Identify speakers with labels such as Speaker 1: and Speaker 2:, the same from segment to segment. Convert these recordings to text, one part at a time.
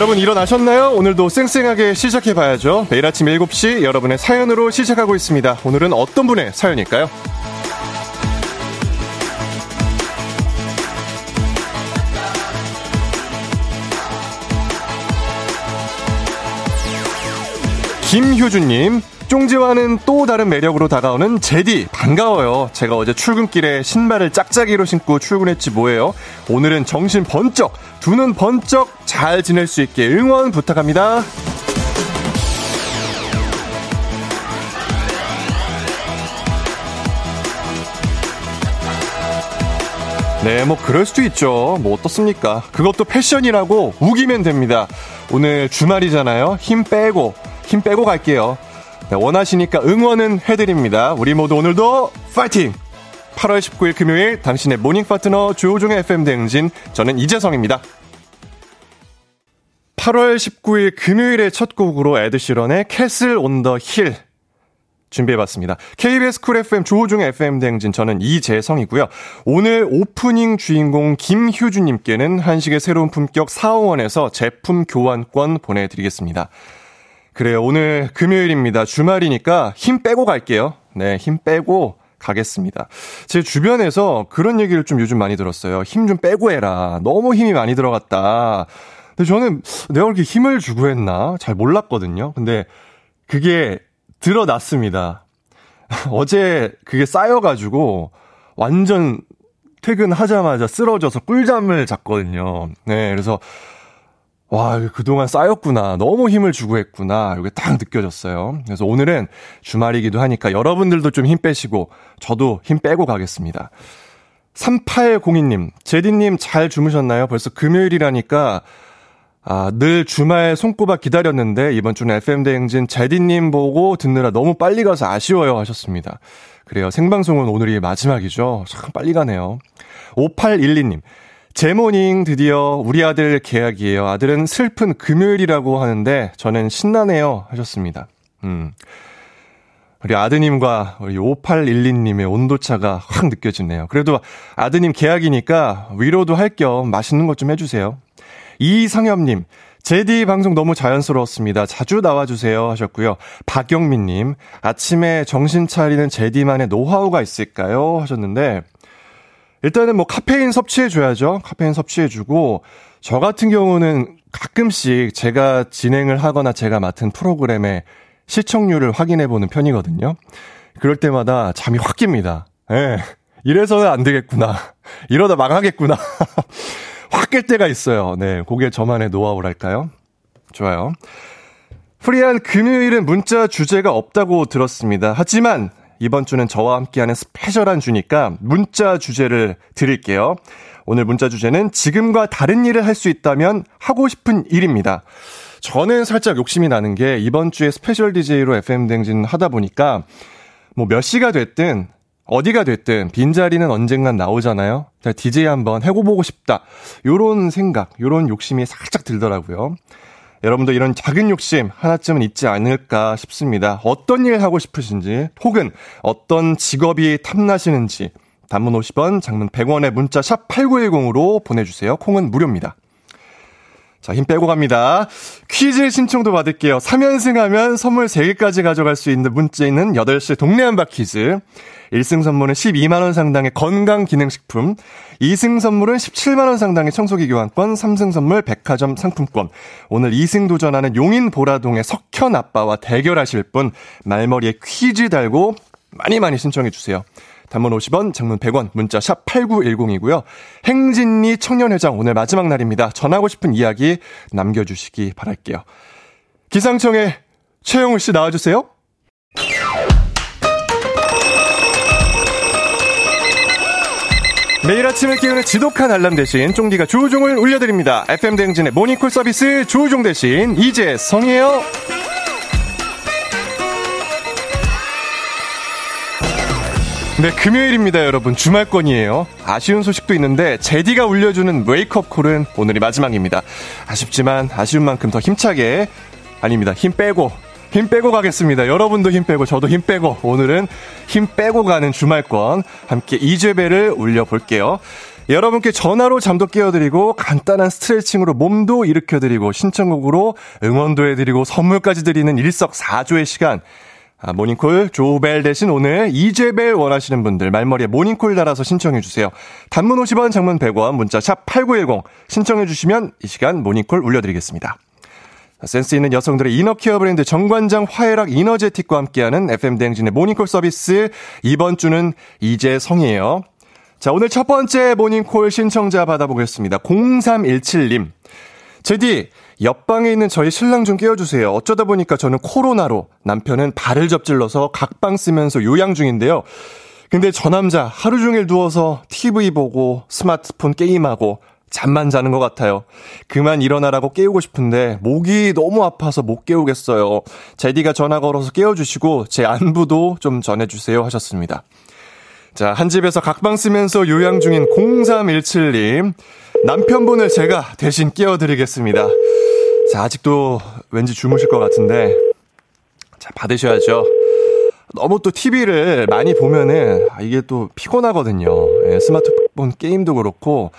Speaker 1: 여러분 일어나셨나요? 오늘도 쌩쌩하게 시작해봐야죠. 매일 아침 7시 여러분의 사연으로 시작하고 있습니다. 오늘은 어떤 분의 사연일까요? 김효준님, 쫑지와는 또 다른 매력으로 다가오는 제디 반가워요. 제가 어제 출근길에 신발을 짝짝이로 신고 출근했지 뭐예요. 오늘은 정신 번쩍, 두 눈 번쩍 잘 지낼 수 있게 응원 부탁합니다. 네, 뭐 그럴 수도 있죠. 뭐 어떻습니까? 그것도 패션이라고 우기면 됩니다. 오늘 주말이잖아요. 힘 빼고 힘 빼고 갈게요. 네, 원하시니까 응원은 해드립니다. 우리 모두 오늘도 파이팅! 8월 19일 금요일 당신의 morning 파트너 조우종의 FM 대행진 저는 이재성입니다. 8월 19일 금요일의 첫 곡으로 에드시런의 Castle on the Hill 준비해봤습니다. KBS Cool FM 조우종의 FM 대행진 저는 이재성이고요. 오늘 오프닝 주인공 김효주님께는 한식의 새로운 품격 사원에서 제품 교환권 보내드리겠습니다. 그래요. 오늘 금요일입니다. 주말이니까 힘 빼고 갈게요. 네, 힘 빼고 가겠습니다. 제 주변에서 그런 얘기를 좀 요즘 많이 들었어요. 힘 좀 빼고 해라. 너무 힘이 많이 들어갔다. 근데 저는 내가 그렇게 힘을 주고 했나? 잘 몰랐거든요. 근데 그게 드러났습니다. 어제 그게 쌓여가지고 완전 퇴근하자마자 쓰러져서 꿀잠을 잤거든요. 네, 그래서 와, 그동안 쌓였구나. 너무 힘을 주고 했구나. 이게 딱 느껴졌어요. 그래서 오늘은 주말이기도 하니까 여러분들도 좀 힘 빼시고, 저도 힘 빼고 가겠습니다. 3802님, 제디님 잘 주무셨나요? 벌써 금요일이라니까, 아, 늘 주말 손꼽아 기다렸는데, 이번 주는 FM대행진 제디님 보고 듣느라 너무 빨리 가서 아쉬워요 하셨습니다. 그래요. 생방송은 오늘이 마지막이죠. 참 빨리 가네요. 5812님, 제모닝 드디어 우리 아들 계약이에요. 아들은 슬픈 금요일이라고 하는데 저는 신나네요 하셨습니다. 음. 우리 아드님과 우리 5812님의 온도차가 확 느껴지네요. 그래도 아드님 계약이니까 위로도 할 겸 맛있는 것 좀 해주세요. 이상엽님, 제디 방송 너무 자연스러웠습니다. 자주 나와주세요 하셨고요. 박영민님, 아침에 정신 차리는 제디만의 노하우가 있을까요? 하셨는데, 일단은 뭐 카페인 섭취해줘야죠. 카페인 섭취해주고, 저 같은 경우는 가끔씩 제가 진행을 하거나 제가 맡은 프로그램의 시청률을 확인해보는 편이거든요. 그럴 때마다 잠이 확 깁니다. 예. 네. 이래서는 안 되겠구나. 이러다 망하겠구나. 확 깰 때가 있어요. 네. 그게 저만의 노하우랄까요? 좋아요. 프리한 금요일은 문자 주제가 없다고 들었습니다. 하지만 이번 주는 저와 함께하는 스페셜한 주니까 문자 주제를 드릴게요. 오늘 문자 주제는 지금과 다른 일을 할 수 있다면 하고 싶은 일입니다. 저는 살짝 욕심이 나는 게 이번 주에 special DJ로 FM 댕진 하다 보니까 뭐 몇 시가 됐든 어디가 됐든 빈자리는 언젠간 나오잖아요. DJ 한번 해보고 싶다. 요런 생각, 요런 욕심이 살짝 들더라고요. 여러분도 이런 작은 욕심 하나쯤은 있지 않을까 싶습니다. 어떤 일 하고 싶으신지, 혹은 어떤 직업이 탐나시는지, 단문 50원, 장문 100원의 문자 샵 8910으로 보내주세요. 콩은 무료입니다. 자, 힘 빼고 갑니다. 퀴즈 신청도 받을게요. 3연승 하면 선물 3개까지 가져갈 수 있는 문자 있는 8시 동네 한바 퀴즈. 1승 선물은 12만원 상당의 건강기능식품, 2승 선물은 17만원 상당의 청소기 교환권, 3승 선물 백화점 상품권. 오늘 2승 도전하는 용인 보라동의 석현 아빠와 대결하실 분, 말머리에 퀴즈 달고 많이 많이 신청해주세요. 단문 50원, 장문 100원, 문자 샵 8910이고요. 행진리 청년회장 오늘 마지막 날입니다. 전하고 싶은 이야기 남겨주시기 바랄게요. 기상청에 최영우 씨 나와주세요. 매일 아침을 깨우는 지독한 알람 대신 쫑디가 조우종을 울려드립니다. FM 대행진의 모닝콜 서비스 조우종 대신 이재성이에요. 네, 금요일입니다, 여러분. 주말권이에요. 아쉬운 소식도 있는데, 제디가 울려주는 웨이크업 콜은 오늘이 마지막입니다. 아쉽지만, 아쉬운 만큼 더 힘차게, 아닙니다. 힘 빼고, 힘 빼고 가겠습니다. 여러분도 힘 빼고, 저도 힘 빼고, 오늘은 힘 빼고 가는 주말권, 함께 이재배를 울려볼게요. 여러분께 전화로 잠도 깨워드리고 간단한 스트레칭으로 몸도 일으켜드리고 신청곡으로 응원도 해드리고 선물까지 드리는 일석사조의 시간. 아, 모닝콜 조벨 대신 오늘 이재벨 원하시는 분들 말머리에 모닝콜 달아서 신청해 주세요. 단문 50원, 장문 100원, 문자 샵 8910 신청해 주시면 이 시간 모닝콜 올려드리겠습니다. 센스 있는 여성들의 inner care 브랜드 정관장 화애락 이너제틱과 함께하는 FM 대행진의 모닝콜 서비스 이번 주는 이재성이에요. 자, 오늘 첫 번째 모닝콜 신청자 받아보겠습니다. 0317님. 제디, 옆방에 있는 저희 신랑 좀 깨워주세요. 어쩌다 보니까 저는 코로나로 남편은 발을 접질러서 각방 쓰면서 요양 중인데요. 근데 저 남자 하루 종일 누워서 TV 보고 스마트폰 게임하고 잠만 자는 것 같아요. 그만 일어나라고 깨우고 싶은데 목이 너무 아파서 못 깨우겠어요. 제디가 전화 걸어서 깨워주시고 제 안부도 좀 전해주세요 하셨습니다. 자, 한 집에서 각방 쓰면서 요양 중인 0317님. 남편분을 제가 대신 깨워드리겠습니다. 자, 아직도 왠지 주무실 것 같은데. 자, 받으셔야죠. 너무 또 TV를 많이 보면은, 아, 이게 또 피곤하거든요. 예, 스마트폰 게임도 그렇고,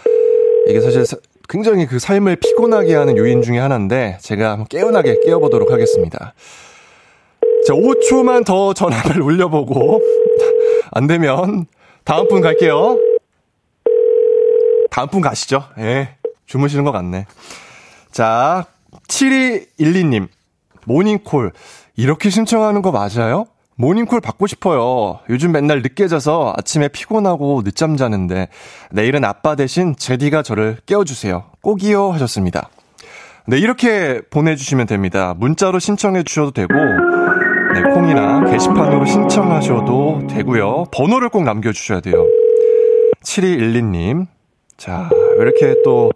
Speaker 1: 이게 사실 굉장히 그 삶을 피곤하게 하는 요인 중에 하나인데 제가 한번 깨어나게 깨워보도록 하겠습니다. 자, 5초만 더 전화를 올려보고 안 되면 다음 분 갈게요. 다음 분 가시죠. 예. 주무시는 것 같네. 자, 7212님. 모닝콜. 이렇게 신청하는 거 맞아요? 모닝콜 받고 싶어요. 요즘 맨날 늦게 자서 아침에 피곤하고 늦잠 자는데 내일은 아빠 대신 제디가 저를 깨워주세요. 꼭이요 하셨습니다. 네, 이렇게 보내주시면 됩니다. 문자로 신청해 주셔도 되고, 네, 콩이나 게시판으로 신청하셔도 되고요. 번호를 꼭 남겨주셔야 돼요. 7212님. 자, 왜 이렇게 또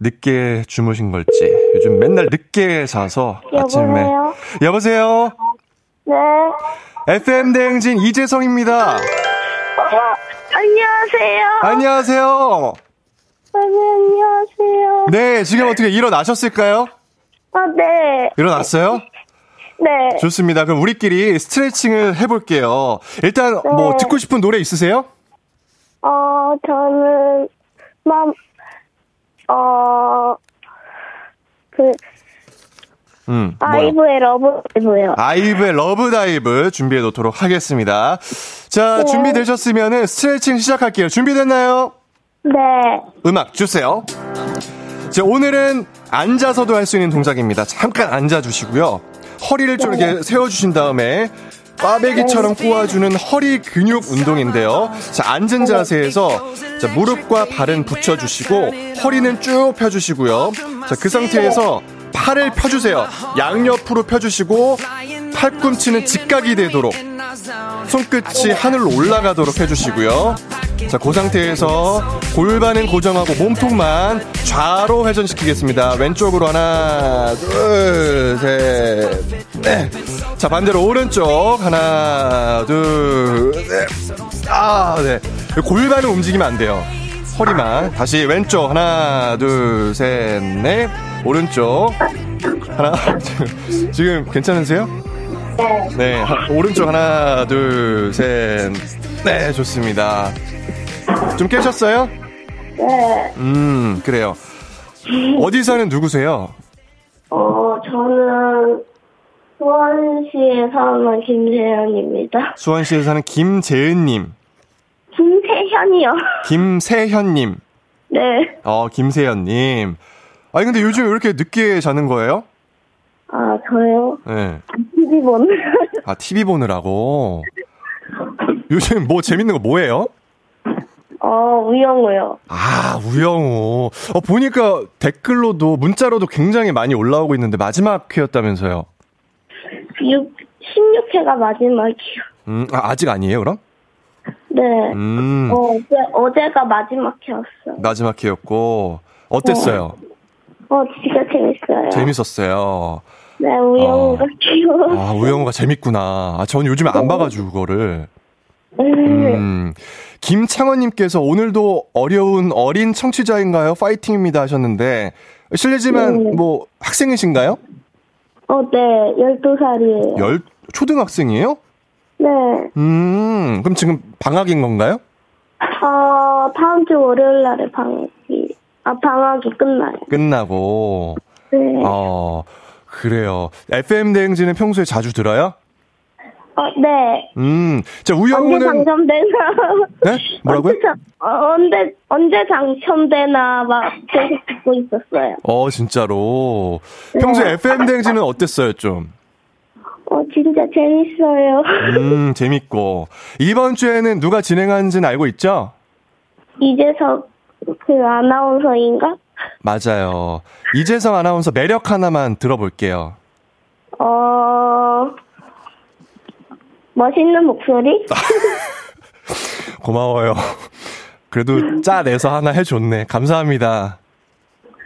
Speaker 1: 늦게 주무신 걸지. 요즘 맨날 늦게 자서 아침에.
Speaker 2: 여보세요?
Speaker 1: 여보세요?
Speaker 2: 네.
Speaker 1: FM 대행진 이재성입니다.
Speaker 2: 어, 안녕하세요.
Speaker 1: 안녕하세요.
Speaker 2: 네, 안녕하세요.
Speaker 1: 네, 지금 어떻게 일어나셨을까요?
Speaker 2: 아, 네.
Speaker 1: 일어났어요?
Speaker 2: 네.
Speaker 1: 좋습니다. 그럼 우리끼리 스트레칭을 해볼게요. 일단 뭐
Speaker 2: 네.
Speaker 1: 듣고 싶은 노래 있으세요?
Speaker 2: 어, 저는, 맘, 어, 그,
Speaker 1: 음?
Speaker 2: 아이브의 러브 이브요.
Speaker 1: 아이브의 Love Dive 준비해 놓도록 하겠습니다. 자,
Speaker 2: 네.
Speaker 1: 준비되셨으면 스트레칭 시작할게요. 준비됐나요?
Speaker 2: 네.
Speaker 1: 음악 주세요. 자, 오늘은 앉아서도 할 수 있는 동작입니다. 잠깐 앉아주시고요. 허리를 좀 이렇게 세워주신 다음에 꽈배기처럼 꼬아주는 허리 근육 운동인데요. 자, 앉은 자세에서 자, 무릎과 발은 붙여주시고 허리는 쭉 펴주시고요. 자, 그 상태에서 팔을 펴주세요. 양옆으로 펴주시고 팔꿈치는 직각이 되도록 손끝이 하늘로 올라가도록 해주시고요. 자, 그 상태에서 골반은 고정하고 몸통만 좌로 회전시키겠습니다. 왼쪽으로 하나, 둘, 셋, 넷. 자, 반대로 오른쪽 하나, 둘, 셋. 아, 네. 골반은 움직이면 안 돼요. 허리만. 다시 왼쪽 하나, 둘, 셋, 넷. 오른쪽 하나, 둘. 지금 괜찮으세요? 네, 하- 오른쪽 하나, 둘, 셋. 네, 좋습니다. 좀 깨셨어요?
Speaker 2: 네.
Speaker 1: 음, 그래요. 어디 사는 누구세요?
Speaker 2: 어, 저는 수원시에 사는 김세현입니다.
Speaker 1: 수원시에 사는 김재은님,
Speaker 2: 김세현이요.
Speaker 1: 김세현님,
Speaker 2: 네.
Speaker 1: 어, 김세현님. 아니, 근데 요즘 왜 이렇게 늦게 자는 거예요?
Speaker 2: 아, 저요?
Speaker 1: 네.
Speaker 2: TV 보는.
Speaker 1: 아, TV 보느라고. 요즘 뭐 재밌는 거 뭐예요?
Speaker 2: 어, 우영우요.
Speaker 1: 아, 우영우. 어, 보니까 댓글로도, 문자로도 굉장히 많이 올라오고 있는데 마지막 회였다면서요.
Speaker 2: 6, 16회가 마지막이요.
Speaker 1: 음, 아, 아직 아니에요, 그럼?
Speaker 2: 네.
Speaker 1: 음,
Speaker 2: 어, 어제, 어제가 마지막 회였어.
Speaker 1: 마지막 회였고. 어땠어요?
Speaker 2: 어, 진짜 재밌어요.
Speaker 1: 재밌었어요.
Speaker 2: 네, 우영우가 귀여워.
Speaker 1: 아, 우영우가 재밌구나. 아, 전 요즘에 안 봐가지고, 그거를.
Speaker 2: 네.
Speaker 1: 음, 김창원님께서 오늘도 어려운 어린 청취자인가요? 파이팅입니다 하셨는데, 실례지만,
Speaker 2: 네.
Speaker 1: 뭐, 학생이신가요?
Speaker 2: 어, 네, 12살이에요.
Speaker 1: 열, 초등학생이에요?
Speaker 2: 네.
Speaker 1: 음, 그럼 지금 방학인 건가요?
Speaker 2: 어, 어, 다음 주 월요일 날에 방학이, 아, 방학이 끝나요.
Speaker 1: 끝나고.
Speaker 2: 네.
Speaker 1: 어, 그래요. FM 대행진은 평소에 자주 들어요?
Speaker 2: 어, 네.
Speaker 1: 음, 자,
Speaker 2: 언제
Speaker 1: 우영우는.
Speaker 2: 당첨되나.
Speaker 1: 네? 뭐라고요?
Speaker 2: 언제, 당- 어, 언제, 언제 당첨되나 막 계속 듣고 있었어요.
Speaker 1: 어, 진짜로.
Speaker 2: 네.
Speaker 1: 평소에 FM 대행진은 어땠어요, 좀?
Speaker 2: 어, 진짜 재밌어요.
Speaker 1: 음, 재밌고. 이번 주에는 누가 진행하는지는 알고 있죠?
Speaker 2: 이재석 그 아나운서인가?
Speaker 1: 맞아요. 이재성 아나운서 매력 하나만 들어볼게요.
Speaker 2: 어, 멋있는 목소리?
Speaker 1: 고마워요. 그래도 짜내서 하나 해줬네. 감사합니다.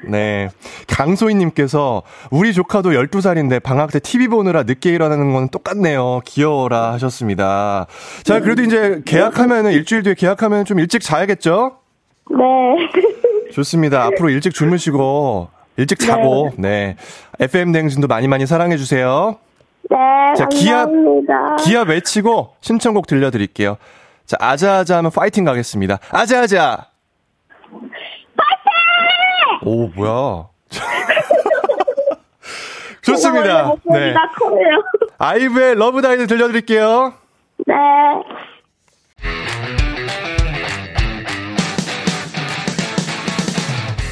Speaker 1: 네. 강소희님께서, 우리 조카도 12살인데 방학 때 TV 보느라 늦게 일어나는 건 똑같네요. 귀여워라 하셨습니다. 자, 그래도 이제 계약하면은, 일주일 뒤에 계약하면 좀 일찍 자야겠죠?
Speaker 2: 네.
Speaker 1: 좋습니다. 앞으로 일찍 주무시고, 일찍 자고, 네. FM 댕진도 많이 많이 사랑해 주세요.
Speaker 2: 네,
Speaker 1: 자, 기합,
Speaker 2: 감사합니다.
Speaker 1: 기합 외치고 신청곡 들려 드릴게요. 자, 아자아자 하면 파이팅 가겠습니다. 아자아자! 파이팅! 오, 뭐야. 좋습니다.
Speaker 2: 어,
Speaker 1: 네.
Speaker 2: 커요.
Speaker 1: 아이브의 Love Dive 들려 드릴게요.
Speaker 2: 네.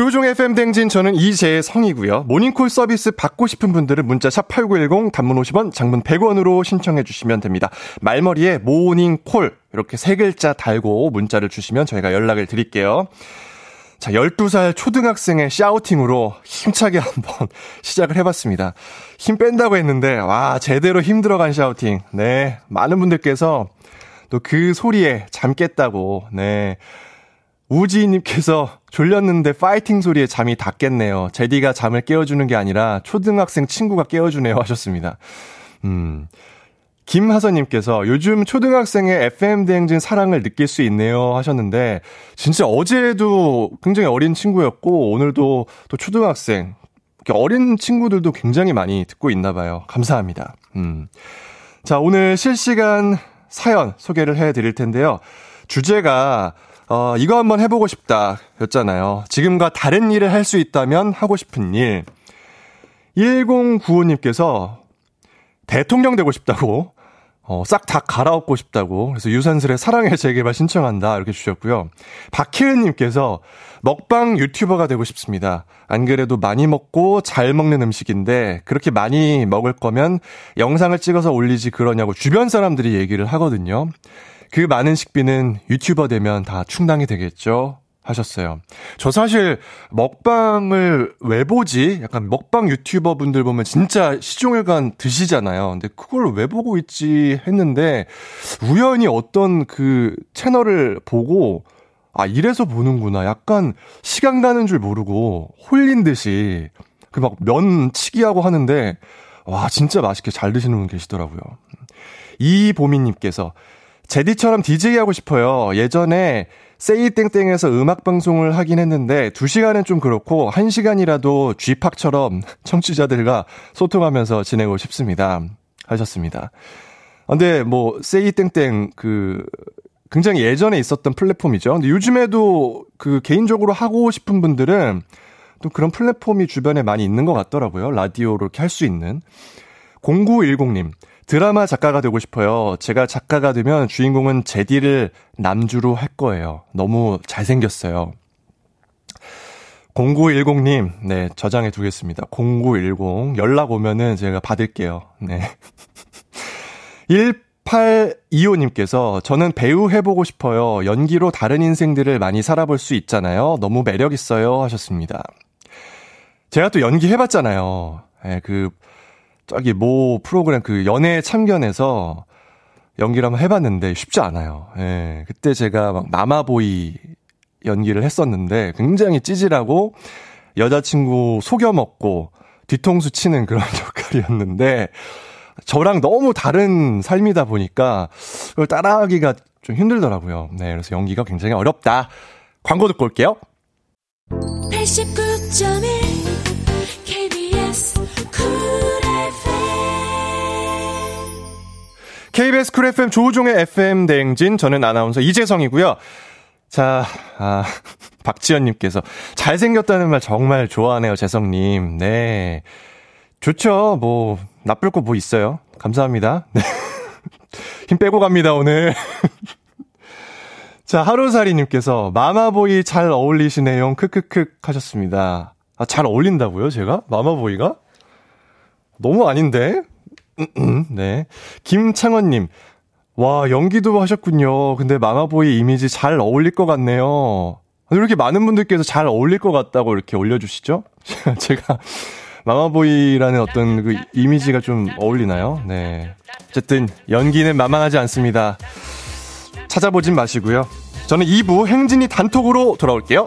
Speaker 1: 조종 FM 댕진 저는 이재성이고요. 모닝콜 서비스 받고 싶은 분들은 문자 샵8910 단문 50원, 장문 100원으로 신청해 주시면 됩니다. 말머리에 모닝콜 이렇게 세 글자 달고 문자를 주시면 저희가 연락을 드릴게요. 자, 12살 초등학생의 샤우팅으로 힘차게 한번 시작을 해봤습니다. 힘 뺀다고 했는데, 와, 제대로 힘들어간 샤우팅. 네. 많은 분들께서 또 그 소리에 잠 깼다고, 네. 우지님께서 졸렸는데 파이팅 소리에 잠이 다 깼네요. 제디가 잠을 깨워주는 게 아니라 초등학생 친구가 깨워주네요 하셨습니다. 음. 김하선님께서 요즘 초등학생의 FM대행진 사랑을 느낄 수 있네요 하셨는데, 진짜 어제도 굉장히 어린 친구였고, 오늘도 또 초등학생, 어린 친구들도 굉장히 많이 듣고 있나 봐요. 감사합니다. 음. 자, 오늘 실시간 사연 소개를 해 드릴 텐데요. 주제가, 어, 이거 한번 해보고 싶다 였잖아요. 지금과 다른 일을 할 수 있다면 하고 싶은 일. 1095님께서 대통령 되고 싶다고, 어, 싹 다 갈아엎고 싶다고, 그래서 유산슬의 사랑의 재개발 신청한다, 이렇게 주셨고요. 박혜은님께서 먹방 유튜버가 되고 싶습니다. 안 그래도 많이 먹고 잘 먹는 음식인데, 그렇게 많이 먹을 거면 영상을 찍어서 올리지 그러냐고 주변 사람들이 얘기를 하거든요. 그 많은 식비는 유튜버 되면 다 충당이 되겠죠? 하셨어요. 저 사실 먹방을 왜 보지? 약간 먹방 유튜버 분들 보면 진짜 시종일관 드시잖아요. 근데 그걸 왜 보고 있지 했는데 우연히 어떤 그 채널을 보고 아, 이래서 보는구나. 약간 시간 가는 줄 모르고 홀린 듯이 그 막 면 치기하고 하는데 와, 진짜 맛있게 잘 드시는 분 계시더라고요. 이보미님께서 제디처럼 DJ 하고 싶어요. 예전에 세이땡땡에서 음악 방송을 하긴 했는데 2시간은 좀 그렇고 1시간이라도 쥐팍처럼 청취자들과 소통하면서 지내고 싶습니다. 하셨습니다. 근데 뭐 세이땡땡 그 굉장히 예전에 있었던 플랫폼이죠. 근데 요즘에도 그 개인적으로 하고 싶은 분들은 또 그런 플랫폼이 주변에 많이 있는 것 같더라고요. 라디오로 이렇게 할 수 있는. 0910님, 드라마 작가가 되고 싶어요. 제가 작가가 되면 주인공은 제디를 남주로 할 거예요. 너무 잘생겼어요. 0910님, 네, 저장해 두겠습니다. 0910. 연락 오면은 제가 받을게요. 네. 1825님께서 저는 배우 해보고 싶어요. 연기로 다른 인생들을 많이 살아볼 수 있잖아요. 너무 매력있어요. 하셨습니다. 제가 또 연기 해봤잖아요. 예, 그, 저기 모 프로그램 그 연애 참견에서 연기를 한번 해봤는데 쉽지 않아요. 예, 그때 제가 막 마마보이 연기를 했었는데 굉장히 찌질하고 여자친구 속여 먹고 뒤통수 치는 그런 역할이었는데 저랑 너무 다른 삶이다 보니까 그걸 따라하기가 좀 힘들더라고요. 네, 그래서 연기가 굉장히 어렵다. 광고 듣고 올게요. 89.1 KBS 쿨 FM 조우종의 FM 대행진 저는 아나운서 이재성이고요. 자, 아, 박지연님께서 잘생겼다는 말 정말 좋아하네요, 재성님. 네. 좋죠. 뭐, 나쁠 거 뭐 있어요. 감사합니다. 네. 힘 빼고 갑니다, 오늘. 자, 하루살이님께서 마마보이 잘 어울리시네요. 크크크 하셨습니다. 아, 잘 어울린다고요, 제가? 마마보이가? 너무 아닌데? 네. 김창원님. 와, 연기도 하셨군요. 근데 마마보이 이미지 잘 어울릴 것 같네요. 이렇게 많은 분들께서 잘 어울릴 것 같다고 이렇게 올려주시죠? 제가 마마보이라는 어떤 그 이미지가 좀 어울리나요? 네. 어쨌든 연기는 만만하지 않습니다. 찾아보진 마시고요. 저는 2부 행진이 단톡으로 돌아올게요.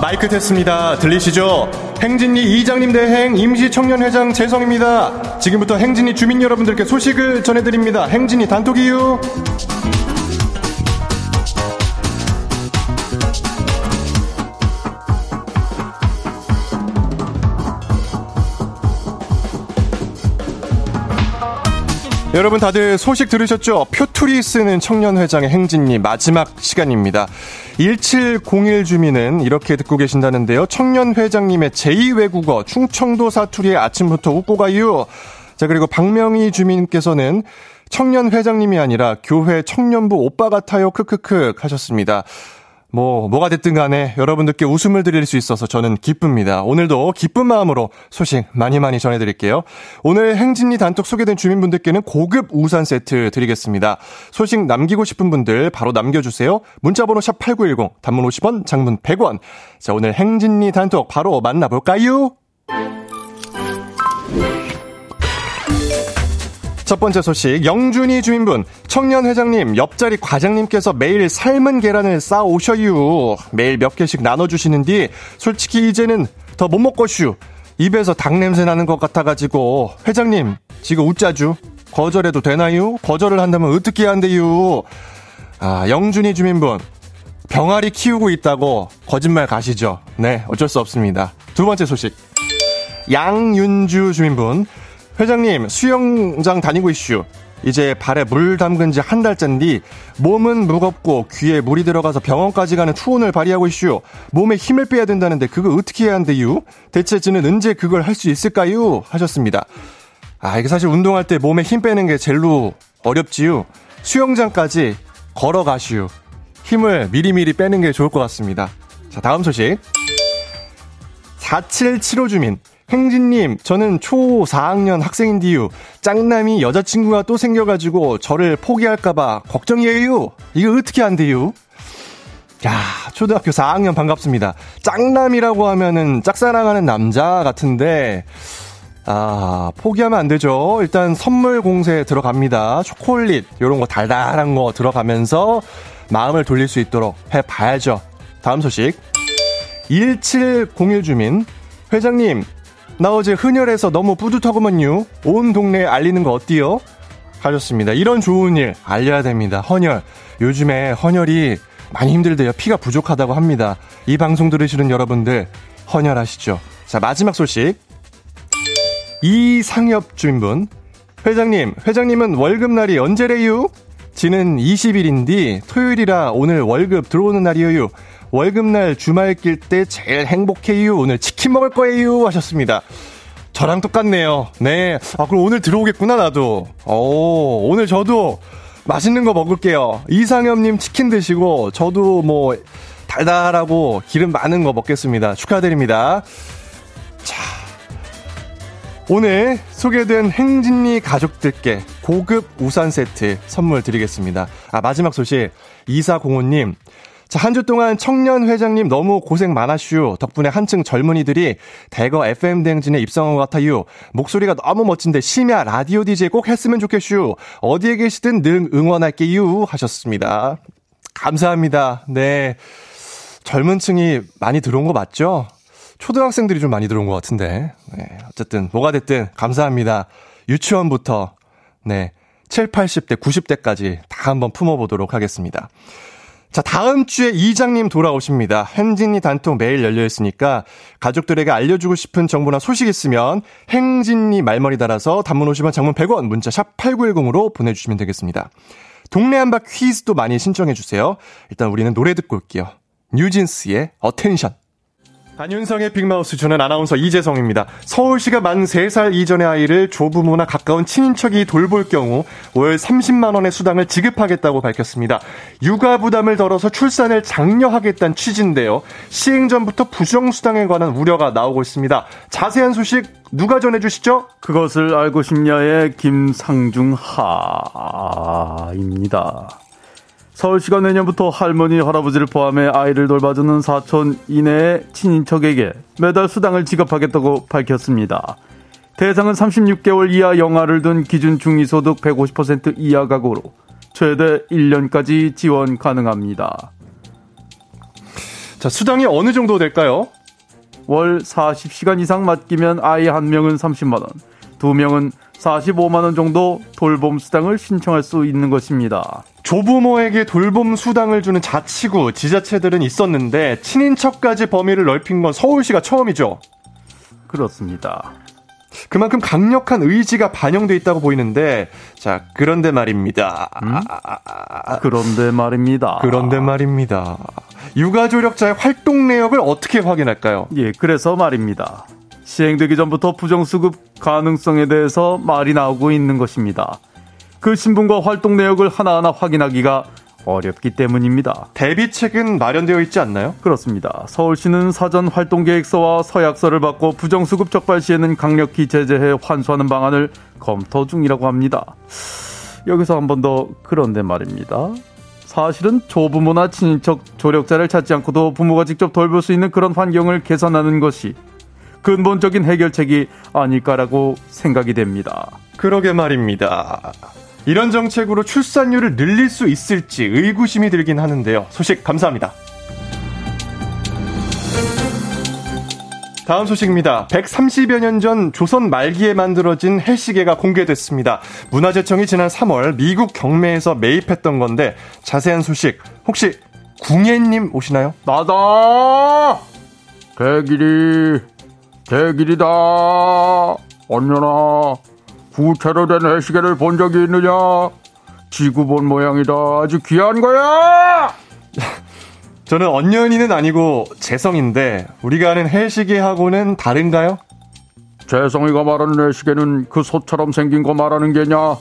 Speaker 1: 마이크 테스트입니다. 들리시죠? 행진리 이장님 대행 임시청년회장 재성입니다. 지금부터 행진리 주민 여러분들께 소식을 전해드립니다. 행진리 단톡 이유. 여러분 다들 소식 들으셨죠? 표투리 쓰는 청년회장의 행진리 마지막 시간입니다. 1701 주민은 이렇게 듣고 계신다는데요. 청년회장님의 제2외국어 충청도 사투리에 아침부터 웃고 가요. 자, 그리고 박명희 주민께서는 청년회장님이 아니라 교회 청년부 오빠 같아요. 크크크 하셨습니다. 뭐, 뭐가 됐든 간에 여러분들께 웃음을 드릴 수 있어서 저는 기쁩니다. 오늘도 기쁜 마음으로 소식 많이 많이 전해드릴게요. 오늘 행진리 단톡 소개된 주민분들께는 고급 우산 세트 드리겠습니다. 소식 남기고 싶은 분들 바로 남겨주세요. 문자번호 샵 8910, 단문 50원, 장문 100원. 자, 오늘 행진리 단톡 바로 만나볼까요? 첫 번째 소식, 영준이 주민분, 청년 회장님, 옆자리 과장님께서 매일 삶은 계란을 싸 오셔요. 매일 몇 개씩 나눠주시는 뒤, 솔직히 이제는 더 못 먹고슈. 입에서 닭 냄새 나는 것 같아가지고 회장님 지금 웃자주 거절해도 되나요? 거절을 한다면 어떻게 한대요? 아 영준이 주민분 병아리 키우고 있다고 거짓말 가시죠? 네 어쩔 수 없습니다. 두 번째 소식 양윤주 주민분 회장님 수영장 다니고 있슈. 이제 발에 물 담근 지 한 달째인데 몸은 무겁고 귀에 물이 들어가서 병원까지 가는 투혼을 발휘하고 있슈. 몸에 힘을 빼야 된다는데 그거 어떻게 해야 한대요? 대체 저는 언제 그걸 할 수 있을까요? 하셨습니다. 아, 이게 사실 운동할 때 몸에 힘 빼는 게 제일로 어렵지요. 수영장까지 걸어가시오. 힘을 미리미리 빼는 게 좋을 것 같습니다. 자, 다음 소식. 4775 주민. 행진님, 저는 초 4학년 학생인데요. 짱남이 여자친구가 또 생겨가지고 저를 포기할까봐 걱정이에요. 이거 어떻게 안 돼요? 야, 초등학교 4학년 반갑습니다. 짱남이라고 하면은 짝사랑하는 남자 같은데, 아, 포기하면 안 되죠. 일단 선물 공세 들어갑니다. 초콜릿, 요런 거 달달한 거 들어가면서 마음을 돌릴 수 있도록 해봐야죠. 다음 소식. 1701 주민. 회장님, 나 어제 흔혈해서 너무 뿌듯하구먼요. 온 동네에 알리는 거 어때요? 하셨습니다. 이런 좋은 일 알려야 됩니다. 헌혈. 요즘에 헌혈이 많이 힘들대요. 피가 부족하다고 합니다. 이 방송 들으시는 여러분들 헌혈하시죠. 자, 마지막 소식. 이상엽 주인분. 회장님, 회장님은 월급날이 언제래요? 지는 20일인데 토요일이라 오늘 월급 들어오는 날이에요. 월급날 주말 낄때 제일 행복해요. 오늘 치킨 먹을 거예요. 하셨습니다. 저랑 똑같네요. 네. 아, 그럼 오늘 들어오겠구나, 나도. 오, 오늘 저도 맛있는 거 먹을게요. 이상엽님 치킨 드시고, 저도 뭐, 달달하고 기름 많은 거 먹겠습니다. 축하드립니다. 자. 오늘 소개된 행진리 가족들께 고급 우산 세트 선물 드리겠습니다. 아, 마지막 소식. 이사공호님. 자, 한 주 동안 청년 회장님 너무 고생 많았슈. 덕분에 한층 젊은이들이 대거 FM 대행진에 입성한 것 같아요. 목소리가 너무 멋진데 심야 라디오 DJ 꼭 했으면 좋겠슈. 어디에 계시든 늘 응원할게요. 하셨습니다. 감사합니다. 네. 젊은 층이 많이 들어온 거 맞죠? 초등학생들이 좀 많이 들어온 것 같은데. 네. 어쨌든, 뭐가 됐든 감사합니다. 유치원부터, 네. 7, 80대, 90대까지 다 한번 품어보도록 하겠습니다. 자, 다음 주에 이장님 돌아오십니다. 행진이 단통 매일 열려 있으니까 가족들에게 알려주고 싶은 정보나 소식 있으면 행진이 말머리 달아서 단문 50원 장문 100원 문자 샵 8910으로 보내주시면 되겠습니다. 동네 한바 퀴즈도 많이 신청해주세요. 일단 우리는 노래 듣고 올게요. 뉴진스의 Attention. 안윤성의 빅마우스 주는 아나운서 이재성입니다. 서울시가 만 3살 이전의 아이를 조부모나 가까운 친인척이 돌볼 경우 월 30만 원의 수당을 지급하겠다고 밝혔습니다. 육아 부담을 덜어서 출산을 장려하겠다는 취지인데요. 시행 전부터 부정 수당에 관한 우려가 나오고 있습니다. 자세한 소식 누가 전해 주시죠?
Speaker 3: 그것을 알고 싶냐의 김상중 하입니다. 서울시가 내년부터 할머니, 할아버지를 포함해 아이를 돌봐주는 사촌 이내의 친인척에게 매달 수당을 지급하겠다고 밝혔습니다. 대상은 36개월 이하 영아를 둔 기준 중위소득 150% 이하 가구로 최대 1년까지 지원 가능합니다.
Speaker 1: 자, 수당이 어느 정도 될까요?
Speaker 3: 월 40시간 이상 맡기면 아이 한 명은 30만 원, 두 명은 45만원 정도 돌봄 수당을 신청할 수 있는 것입니다.
Speaker 1: 조부모에게 돌봄 수당을 주는 자치구, 지자체들은 있었는데 친인척까지 범위를 넓힌 건 서울시가 처음이죠.
Speaker 3: 그렇습니다.
Speaker 1: 그만큼 강력한 의지가 반영돼 있다고 보이는데 자 그런데 말입니다. 음?
Speaker 3: 그런데 말입니다.
Speaker 1: 그런데 말입니다. 육아 조력자의 활동 내역을 어떻게 확인할까요?
Speaker 3: 예, 그래서 말입니다. 시행되기 전부터 부정수급 가능성에 대해서 말이 나오고 있는 것입니다. 그 신분과 활동 내역을 하나하나 확인하기가 어렵기 때문입니다.
Speaker 1: 대비책은 마련되어 있지 않나요?
Speaker 3: 그렇습니다. 서울시는 사전 활동 계획서와 서약서를 받고 부정수급 적발 시에는 강력히 제재해 환수하는 방안을 검토 중이라고 합니다. 여기서 한 번 더 그런데 말입니다. 사실은 조부모나 친인척 조력자를 찾지 않고도 부모가 직접 돌볼 수 있는 그런 환경을 개선하는 것이 근본적인 해결책이 아닐까라고 생각이 됩니다.
Speaker 1: 그러게 말입니다. 이런 정책으로 출산율을 늘릴 수 있을지 의구심이 들긴 하는데요. 소식 감사합니다. 다음 소식입니다. 130여 년 전 조선 말기에 만들어진 해시계가 공개됐습니다. 문화재청이 지난 3월 미국 경매에서 매입했던 건데 자세한 소식 혹시 궁예님 오시나요?
Speaker 3: 나다! 대길이, 대길이다! 언녀나, 구체로 된 해시계를 본 적이 있느냐? 지구 본 모양이다. 아주 귀한 거야!
Speaker 1: 저는 언년이는 아니고 재성인데 우리가 아는 해시계하고는 다른가요?
Speaker 3: 재성이가 말하는 해시계는 그 소처럼 생긴 거 말하는 게냐?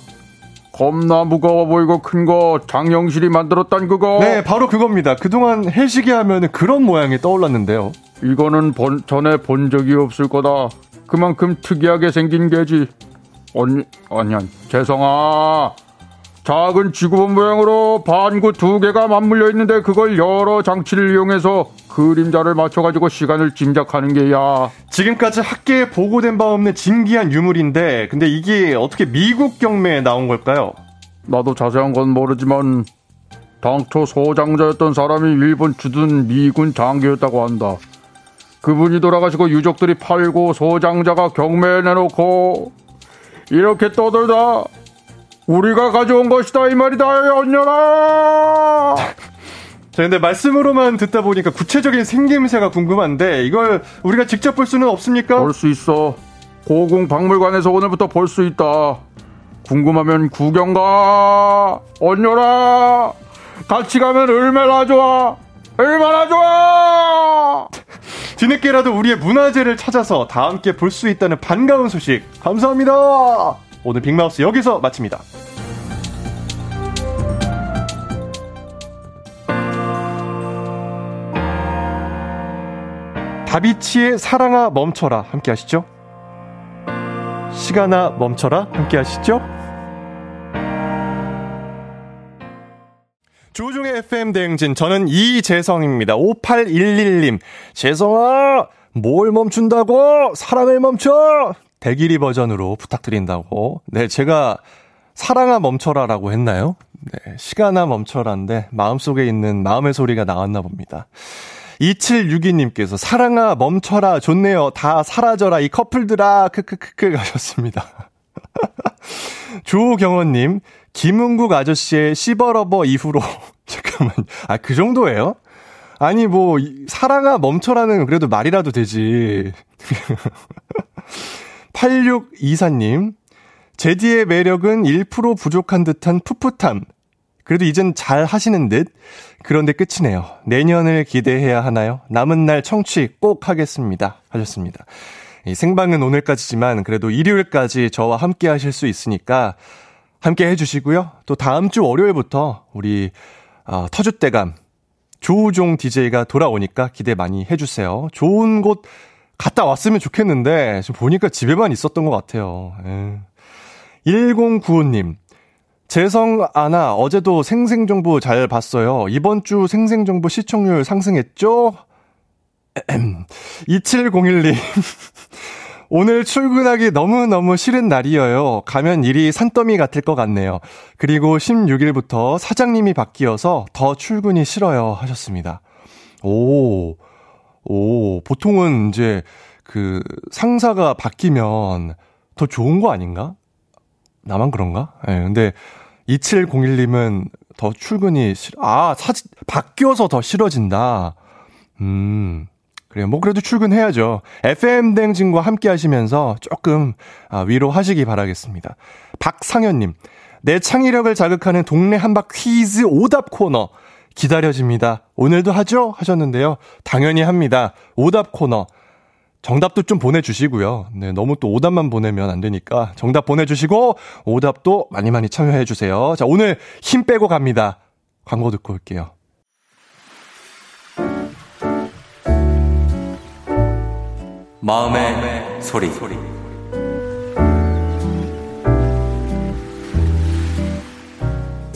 Speaker 3: 겁나 무거워 보이고 큰 거 장영실이 만들었단 그거.
Speaker 1: 네, 바로 그겁니다. 그동안 해시계 하면 그런 모양이 떠올랐는데요.
Speaker 3: 이거는 본, 전에 본 적이 없을 거다. 그만큼 특이하게 생긴 게지. 언니, 아니야, 재성아. 작은 지구본 모양으로 반구 두 개가 맞물려 있는데 그걸 여러 장치를 이용해서 그림자를 맞춰가지고 시간을 짐작하는 게야.
Speaker 1: 지금까지 학계에 보고된 바 없는 진기한 유물인데, 근데 이게 어떻게 미국 경매에 나온 걸까요?
Speaker 3: 나도 자세한 건 모르지만 당초 소장자였던 사람이 일본 주둔 미군 장교였다고 한다. 그분이 돌아가시고 유족들이 팔고 소장자가 경매에 내놓고 이렇게 떠들다 우리가 가져온 것이다 이 말이다 언녀라
Speaker 1: 자, 근데 말씀으로만 듣다 보니까 구체적인 생김새가 궁금한데 이걸 우리가 직접 볼 수는 없습니까?
Speaker 3: 볼 수 있어. 고궁 박물관에서 오늘부터 볼 수 있다. 궁금하면 구경 가 언녀라 같이 가면 얼마나 좋아! 얼마나 좋아
Speaker 1: 뒤늦게라도 우리의 문화재를 찾아서 다 함께 볼 수 있다는 반가운 소식 감사합니다 오늘 빅마우스 여기서 마칩니다. 다비치의 사랑아 멈춰라 함께 하시죠. 시간아 멈춰라 함께 하시죠. 조종의 FM 대행진 저는 이재성입니다. 5811님 재성아 뭘 멈춘다고 사랑을 멈춰 대길이 버전으로 부탁드린다고. 네, 제가 사랑아 멈춰라라고 했나요? 네, 시간아 멈춰라인데 마음속에 있는 마음의 소리가 나왔나 봅니다. 2762님께서 사랑아 멈춰라 좋네요. 다 사라져라 이 커플들아 크크크크 하셨습니다. 조경원님 김은국 아저씨의 시버러버 이후로 잠깐만 아 그 정도예요? 아니 뭐 사랑아 멈춰라는 그래도 말이라도 되지. 8624님, 제디의 매력은 1% 부족한 듯한 풋풋함. 그래도 이젠 잘 하시는 듯. 그런데 끝이네요. 내년을 기대해야 하나요? 남은 날 청취 꼭 하겠습니다. 하셨습니다. 이 생방은 오늘까지지만 그래도 일요일까지 저와 함께 하실 수 있으니까 함께 해주시고요. 또 다음 주 월요일부터 우리 어, 터줏대감 조우종 DJ가 돌아오니까 기대 많이 해주세요. 좋은 곳 갔다 왔으면 좋겠는데, 지금 보니까 집에만 있었던 것 같아요. 에. 예. 1095님, 재성 아나, 어제도 생생정보 잘 봤어요. 이번 주 생생정보 시청률 상승했죠? 2701님, 오늘 출근하기 너무너무 싫은 날이에요. 가면 일이 산더미 같을 것 같네요. 그리고 16일부터 사장님이 바뀌어서 더 출근이 싫어요. 하셨습니다. 오, 오, 보통은 이제 그 상사가 바뀌면 더 좋은 거 아닌가? 나만 그런가? 예, 네, 근데 2701님은 더 출근이 싫어. 아, 사, 바뀌어서 더 싫어진다. 음, 그래요. 뭐 그래도 출근해야죠. FM 댕진과 함께 하시면서 조금 아, 위로하시기 바라겠습니다. 박상현님, 내 창의력을 자극하는 동네 한박 퀴즈 오답 코너. 기다려집니다. 오늘도 하죠? 하셨는데요. 당연히 합니다. 오답 코너. 정답도 좀 보내주시고요. 네, 너무 또 오답만 보내면 안 되니까 정답 보내주시고 오답도 많이 많이 참여해주세요. 자, 오늘 힘 빼고 갑니다. 광고 듣고 올게요.
Speaker 4: 마음의, 마음의 소리. 소리.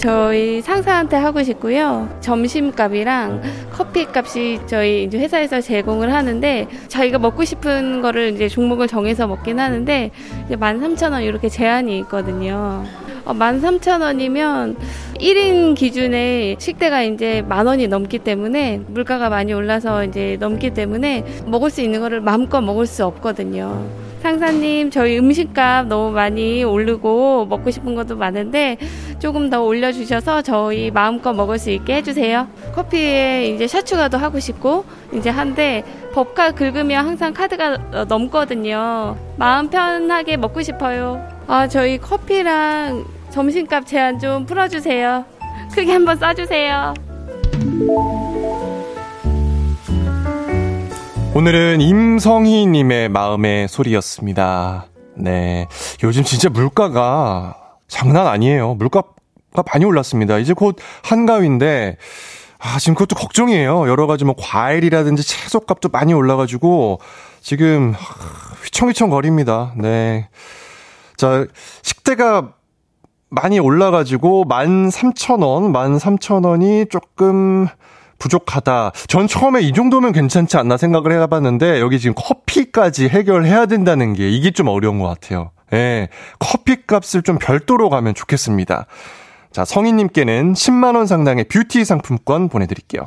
Speaker 5: 저희 상사한테 하고 싶고요. 점심값이랑 커피값이 저희 이제 회사에서 제공을 하는데 저희가 먹고 싶은 거를 이제 종목을 정해서 먹긴 하는데 이제 13,000원 이렇게 제한이 있거든요. 어, 13,000원이면 1인 기준의 식대가 이제 만 원이 넘기 때문에 물가가 많이 올라서 이제 넘기 때문에 먹을 수 있는 거를 마음껏 먹을 수 없거든요. 상사님, 저희 음식값 너무 많이 오르고 먹고 싶은 것도 많은데 조금 더 올려주셔서 저희 마음껏 먹을 수 있게 해주세요. 커피에 이제 샷추가도 하고 싶고 이제 한데 법카 긁으면 항상 카드가 넘거든요. 마음 편하게 먹고 싶어요. 아, 저희 커피랑 점심값 제한 좀 풀어주세요. 크게 한번 싸주세요.
Speaker 1: 오늘은 임성희님의 마음의 소리였습니다. 네. 요즘 진짜 물가가 장난 아니에요. 물가가 많이 올랐습니다. 이제 곧 한가위인데, 아, 지금 그것도 걱정이에요. 여러 가지 뭐 과일이라든지 채소값도 많이 올라가지고, 지금 휘청휘청 거립니다. 네. 자, 식대가 많이 올라가지고 13,000원, 13,000원이 조금 부족하다. 전 처음에 이 정도면 괜찮지 않나 생각을 해봤는데 여기 지금 커피까지 해결해야 된다는 게 이게 좀 어려운 것 같아요. 예. 커피 값을 좀 별도로 가면 좋겠습니다. 자, 성인님께는 10만원 상당의 뷰티 상품권 보내드릴게요.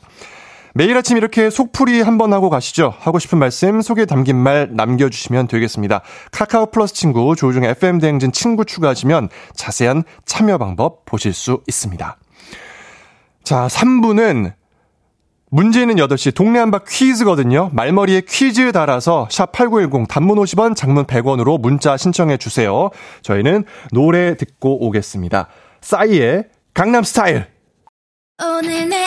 Speaker 1: 매일 아침 이렇게 속풀이 한번 하고 가시죠. 하고 싶은 말씀, 속에 담긴 말 남겨주시면 되겠습니다. 카카오 플러스 친구, 조우중 FM 대행진 친구 추가하시면 자세한 참여 방법 보실 수 있습니다. 자, 3부는 문제는 8시 동네 한바 퀴즈거든요. 말머리에 퀴즈 달아서 샵 8910 단문 50원, 장문 100원으로 문자 신청해 주세요. 저희는 노래 듣고 오겠습니다. 싸이의 강남 스타일. 오늘 내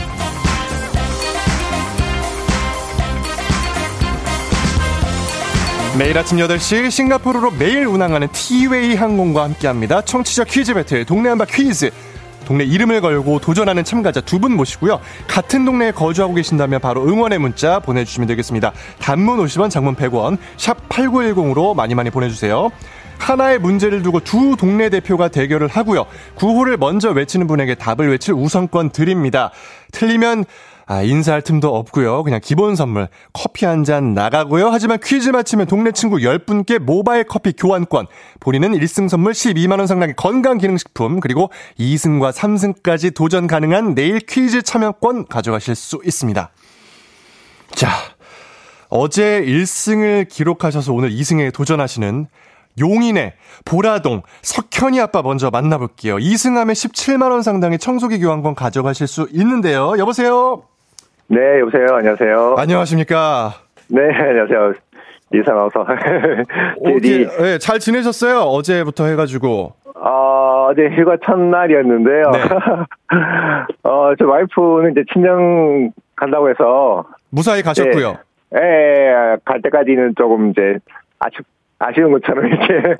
Speaker 1: 매일 아침 8시 싱가포르로 매일 운항하는 티웨이 항공과 함께합니다. 청취자 퀴즈 배틀 동네 한바 퀴즈. 동네 이름을 걸고 도전하는 참가자 두 분 모시고요. 같은 동네에 거주하고 계신다면 바로 응원의 문자 보내주시면 되겠습니다. 단문 50원, 장문 100원, 샵 8910으로 많이 많이 보내주세요. 하나의 문제를 두고 두 동네 대표가 대결을 하고요. 구호를 먼저 외치는 분에게 답을 외칠 우선권 드립니다. 틀리면 아, 인사할 틈도 없고요. 그냥 기본 선물 커피 한 잔 나가고요. 하지만 퀴즈 맞히면 동네 친구 10분께 모바일 커피 교환권, 본인은 1승 선물 12만 원 상당의 건강 기능식품, 그리고 2승과 3승까지 도전 가능한 내일 퀴즈 참여권 가져가실 수 있습니다. 자, 어제 1승을 기록하셔서 오늘 2승에 도전하시는 용인의 보라동 석현이 아빠 먼저 만나볼게요. 2승하면 17만원 상당의 청소기 교환권 가져가실 수 있는데요. 여보세요?
Speaker 6: 네, 여보세요. 안녕하세요.
Speaker 1: 안녕하십니까.
Speaker 6: 네, 안녕하세요. 이상아서.
Speaker 1: 어디, 네, 잘 지내셨어요? 어제부터 해가지고.
Speaker 6: 어, 어제 휴가 첫날이었는데요. 네. 어, 저 와이프는 이제 친정 간다고 해서.
Speaker 1: 무사히 가셨고요.
Speaker 6: 네, 네, 갈 때까지는 조금 이제 아쉽, 아쉬운 것처럼 이렇게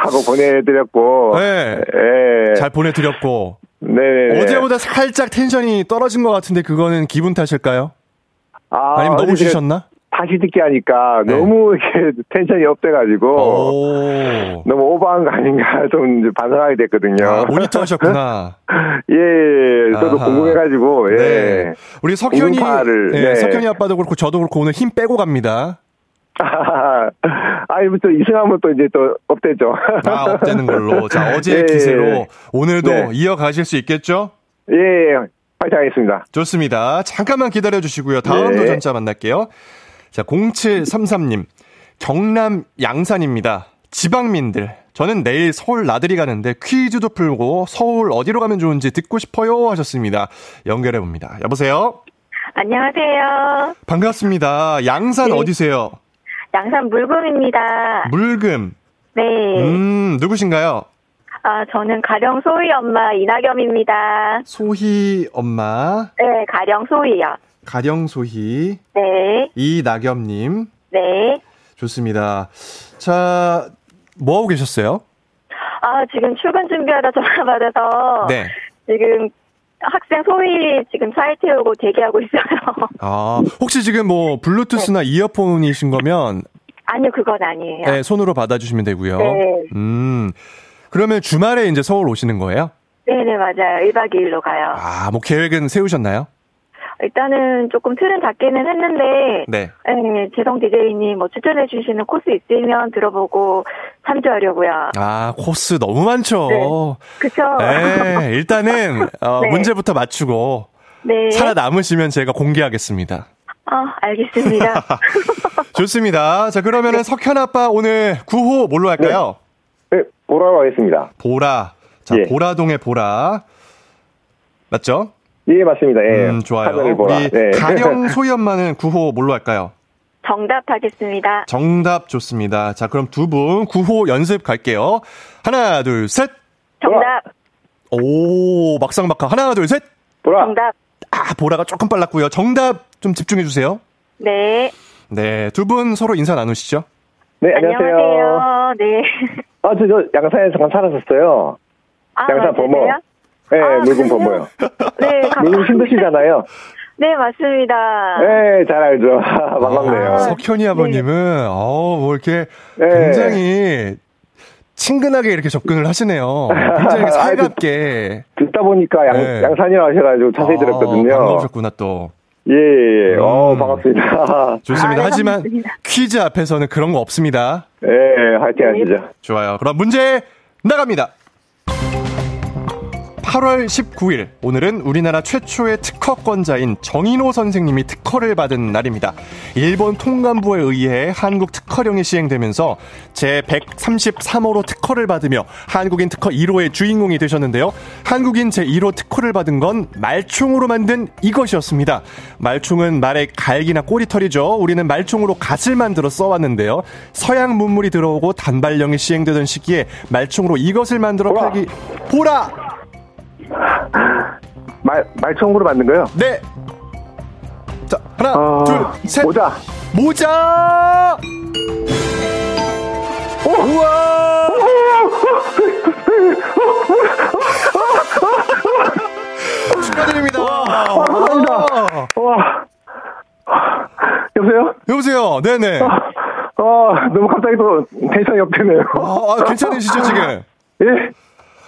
Speaker 6: 하고 보내드렸고.
Speaker 1: 네. 네. 잘 보내드렸고. 네. 어제보다 살짝 텐션이 떨어진 것 같은데 그거는 기분 탓일까요? 아, 아니면 너무 쉬셨나?
Speaker 6: 다시 듣기 하니까 네. 너무 이렇게 텐션이 업돼가지고 너무 오버한 거 아닌가 좀 반성하게 됐거든요.
Speaker 1: 아, 모니터 하셨구나.
Speaker 6: 예, 저도 아하. 궁금해가지고 예. 네.
Speaker 1: 우리 석현이 예, 네. 석현이 아빠도 그렇고 저도 그렇고 오늘 힘 빼고 갑니다.
Speaker 6: 아니, 또 이승하면 또 이제 또 업되죠.
Speaker 1: 아, 업되는 걸로. 자, 어제 예, 기세로 오늘도 네. 이어가실 수 있겠죠?
Speaker 6: 예, 예, 파이팅 하겠습니다.
Speaker 1: 좋습니다. 잠깐만 기다려 주시고요. 다음 네. 도전자 만날게요. 자, 0733님. 경남 양산입니다. 지방민들. 저는 내일 서울 나들이 가는데 퀴즈도 풀고 서울 어디로 가면 좋은지 듣고 싶어요 하셨습니다. 연결해 봅니다. 여보세요?
Speaker 7: 안녕하세요.
Speaker 1: 반갑습니다. 양산 네. 어디세요?
Speaker 7: 양산 물금입니다.
Speaker 1: 물금.
Speaker 7: 네.
Speaker 1: 음, 누구신가요?
Speaker 7: 아, 저는 가령 소희 엄마 이나겸입니다.
Speaker 1: 소희 엄마.
Speaker 7: 네, 가령 소희요.
Speaker 1: 가령 소희.
Speaker 7: 네.
Speaker 1: 이나겸님.
Speaker 7: 네.
Speaker 1: 좋습니다. 자, 뭐 하고 계셨어요?
Speaker 7: 아, 지금 출근 준비하다 전화 받아서.
Speaker 1: 네.
Speaker 7: 지금 학생 소위 지금 차에 태우고 대기하고 있어요.
Speaker 1: 아, 혹시 지금 뭐 블루투스나 네. 이어폰이신 거면
Speaker 7: 아니요, 그건 아니에요.
Speaker 1: 네, 손으로 받아 주시면 되고요.
Speaker 7: 네.
Speaker 1: 음, 그러면 주말에 이제 서울 오시는 거예요?
Speaker 7: 네네, 맞아요. 1박 2일로 가요.
Speaker 1: 아, 뭐 계획은 세우셨나요?
Speaker 7: 일단은 조금 틀은 잡기는 했는데,
Speaker 1: 네.
Speaker 7: 네 재성 DJ님 뭐 추천해 주시는 코스 있으면 들어보고 참조하려고요.
Speaker 1: 아, 코스 너무 많죠.
Speaker 7: 네. 그쵸.
Speaker 1: 네, 일단은, 어, 네. 문제부터 맞추고, 네. 살아남으시면 제가 공개하겠습니다.
Speaker 7: 아, 알겠습니다.
Speaker 1: 좋습니다. 자, 그러면은 네. 석현 아빠 오늘 구호 뭘로 할까요?
Speaker 6: 네, 네 보라로 하겠습니다.
Speaker 1: 보라. 자, 예. 보라동의 보라. 맞죠?
Speaker 6: 예, 맞습니다. 예.
Speaker 1: 음, 좋아요. 우리 네. 가령 엄마는 구호 뭘로 할까요?
Speaker 7: 정답 하겠습니다.
Speaker 1: 정답 좋습니다. 자, 그럼 두분 구호 연습 갈게요. 하나, 둘, 셋.
Speaker 7: 정답.
Speaker 1: 오, 막상 막하. 하나, 둘, 셋.
Speaker 6: 보라.
Speaker 7: 정답.
Speaker 1: 아, 보라가 조금 빨랐고요. 정답 좀 집중해 주세요.
Speaker 7: 네.
Speaker 1: 네, 두 분 서로 인사 나누시죠.
Speaker 6: 네, 안녕하세요.
Speaker 7: 안녕하세요. 네.
Speaker 6: 아, 저, 저 양산에 잠깐 살았었어요.
Speaker 7: 아,
Speaker 6: 양산 범어. 네, 아, 물건 범어요.
Speaker 7: 네,
Speaker 6: 물건 힘드시잖아요.
Speaker 7: 네, 맞습니다.
Speaker 6: 네, 잘 알죠. 반갑네요. 아,
Speaker 1: 석현이 아버님은, 네. 어, 뭐 이렇게 네. 굉장히 친근하게 이렇게 접근을 하시네요. 굉장히 살갑게.
Speaker 6: 듣다 보니까 양, 네. 양산이라 하셔가지고 자세히 아, 들었거든요.
Speaker 1: 반가우셨구나, 또.
Speaker 6: 예, 예, 예. 음. 어, 반갑습니다.
Speaker 1: 좋습니다. 아, 하지만 반갑습니다. 퀴즈 앞에서는 그런 거 없습니다.
Speaker 6: 예, 예 화이팅 하시죠.
Speaker 1: 좋아요. 그럼 문제 나갑니다. 8월 19일 오늘은 우리나라 최초의 특허권자인 정인호 선생님이 특허를 받은 날입니다. 일본 통감부에 의해 한국 특허령이 시행되면서 제 133호로 특허를 받으며 한국인 특허 1호의 주인공이 되셨는데요. 한국인 제 1호 특허를 받은 건 말총으로 만든 이것이었습니다. 말총은 말의 갈기나 꼬리털이죠. 우리는 말총으로 갓을 만들어 써왔는데요. 서양 문물이 들어오고 단발령이 시행되던 시기에 말총으로 이것을 만들어 팔기 보라
Speaker 6: 말, 말총으로 만든 거요?
Speaker 1: 네. 자, 하나, 어, 둘, 셋.
Speaker 6: 모자.
Speaker 1: 모자! 오! 우와! 축하드립니다.
Speaker 6: 와, 감사합니다. 와. 여보세요?
Speaker 1: 여보세요? 네네.
Speaker 6: 아, 아, 너무 갑자기 또 텐션이 업되네요.
Speaker 1: 아, 아, 괜찮으시죠, 지금?
Speaker 6: 예?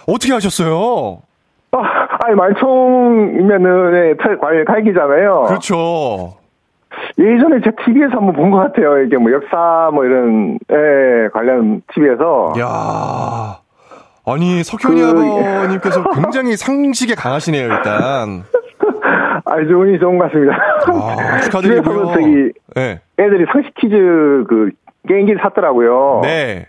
Speaker 1: 어떻게 하셨어요?
Speaker 6: 아, 아니, 말총이면은, 네, 과일 칼기잖아요.
Speaker 1: 그렇죠.
Speaker 6: 예전에 제 TV에서 한번 본 것 같아요. 이게 뭐 역사 뭐 이런, 예, 관련 TV에서.
Speaker 1: 야 아니, 석현이 그... 아버님께서 굉장히 상식에 강하시네요, 일단.
Speaker 6: 아주 운이 좋은 것 같습니다.
Speaker 1: 아, 축하드리고요.
Speaker 6: 저기, 네. 애들이 상식 퀴즈 그 게임기를 샀더라고요.
Speaker 1: 네.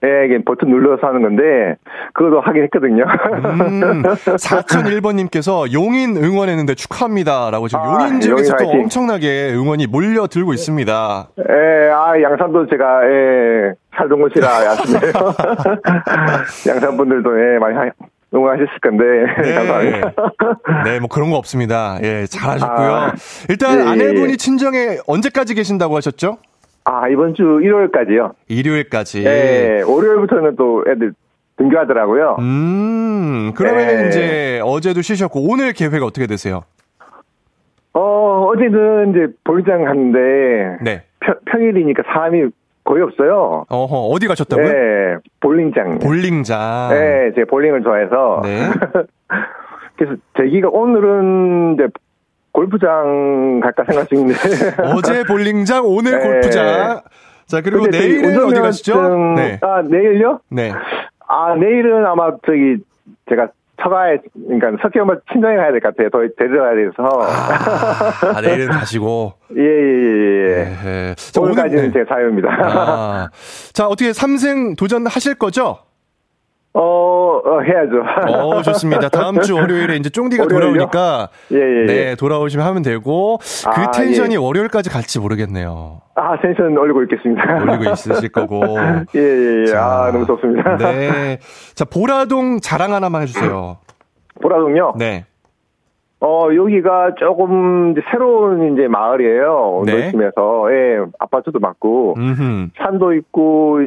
Speaker 6: 네, 이게 버튼 눌러서 하는 건데, 그것도 하긴 했거든요.
Speaker 1: 음, 4001번님께서 용인 응원했는데 축하합니다. 라고 지금 아, 용인 지역에서 또 엄청나게 응원이 몰려들고 있습니다.
Speaker 6: 예, 아, 양산도 제가, 예, 살던 곳이라 아시네요. 양산 분들도, 예, 많이 하, 응원하셨을 건데. 네. 감사합니다.
Speaker 1: 네, 뭐 그런 거 없습니다. 예, 잘하셨고요. 아, 일단 예, 예 아내분이 예. 친정에 언제까지 계신다고 하셨죠?
Speaker 6: 아, 이번 주 일요일까지요.
Speaker 1: 일요일까지?
Speaker 6: 네, 월요일부터는 또 애들 등교하더라고요.
Speaker 1: 음, 그러면 네. 이제 어제도 쉬셨고, 오늘 계획 어떻게 되세요?
Speaker 6: 어, 어제는 이제 볼장 갔는데, 네. 평, 평일이니까 사람이 거의 없어요.
Speaker 1: 어허, 어디 가셨다고요?
Speaker 6: 네, 볼링장.
Speaker 1: 볼링장.
Speaker 6: 네, 제가 볼링을 좋아해서. 네. 그래서 제기가 오늘은 이제 골프장 갈까 생각 중인데.
Speaker 1: 어제 볼링장, 오늘 네. 골프장. 자, 그리고 내일은 어디 가시죠?
Speaker 6: 네. 아, 내일요?
Speaker 1: 네.
Speaker 6: 아, 내일은 아마 저기 제가 처가에, 그러니까 석희 엄마 친정에 가야 될 것 같아요. 더 데려가야 돼서.
Speaker 1: 아, 내일은 가시고.
Speaker 6: 예, 예, 예. 예. 네. 자, 오늘까지는 오늘, 네. 제 사유입니다. 아.
Speaker 1: 자, 어떻게 삼생 도전하실 거죠?
Speaker 6: 어, 어, 해야죠.
Speaker 1: 어, 좋습니다. 다음 주 월요일에 이제 쫑디가
Speaker 6: 월요일요?
Speaker 1: 돌아오니까.
Speaker 6: 예, 예, 예.
Speaker 1: 네, 돌아오시면 하면 되고. 그
Speaker 6: 아,
Speaker 1: 텐션이
Speaker 6: 예.
Speaker 1: 월요일까지 갈지 모르겠네요.
Speaker 6: 아, 텐션 올리고 있겠습니다.
Speaker 1: 올리고 있으실 거고.
Speaker 6: 예, 예, 예.
Speaker 1: 자,
Speaker 6: 아, 너무 좋습니다.
Speaker 1: 네. 자, 보라동 자랑 하나만 해 주세요.
Speaker 6: 보라동요?
Speaker 1: 네.
Speaker 6: 어, 여기가 조금 이제 새로운 이제 마을이에요.
Speaker 1: 네.
Speaker 6: 도심에서. 예, 아파트도 많고,
Speaker 1: 음흠.
Speaker 6: 산도 있고,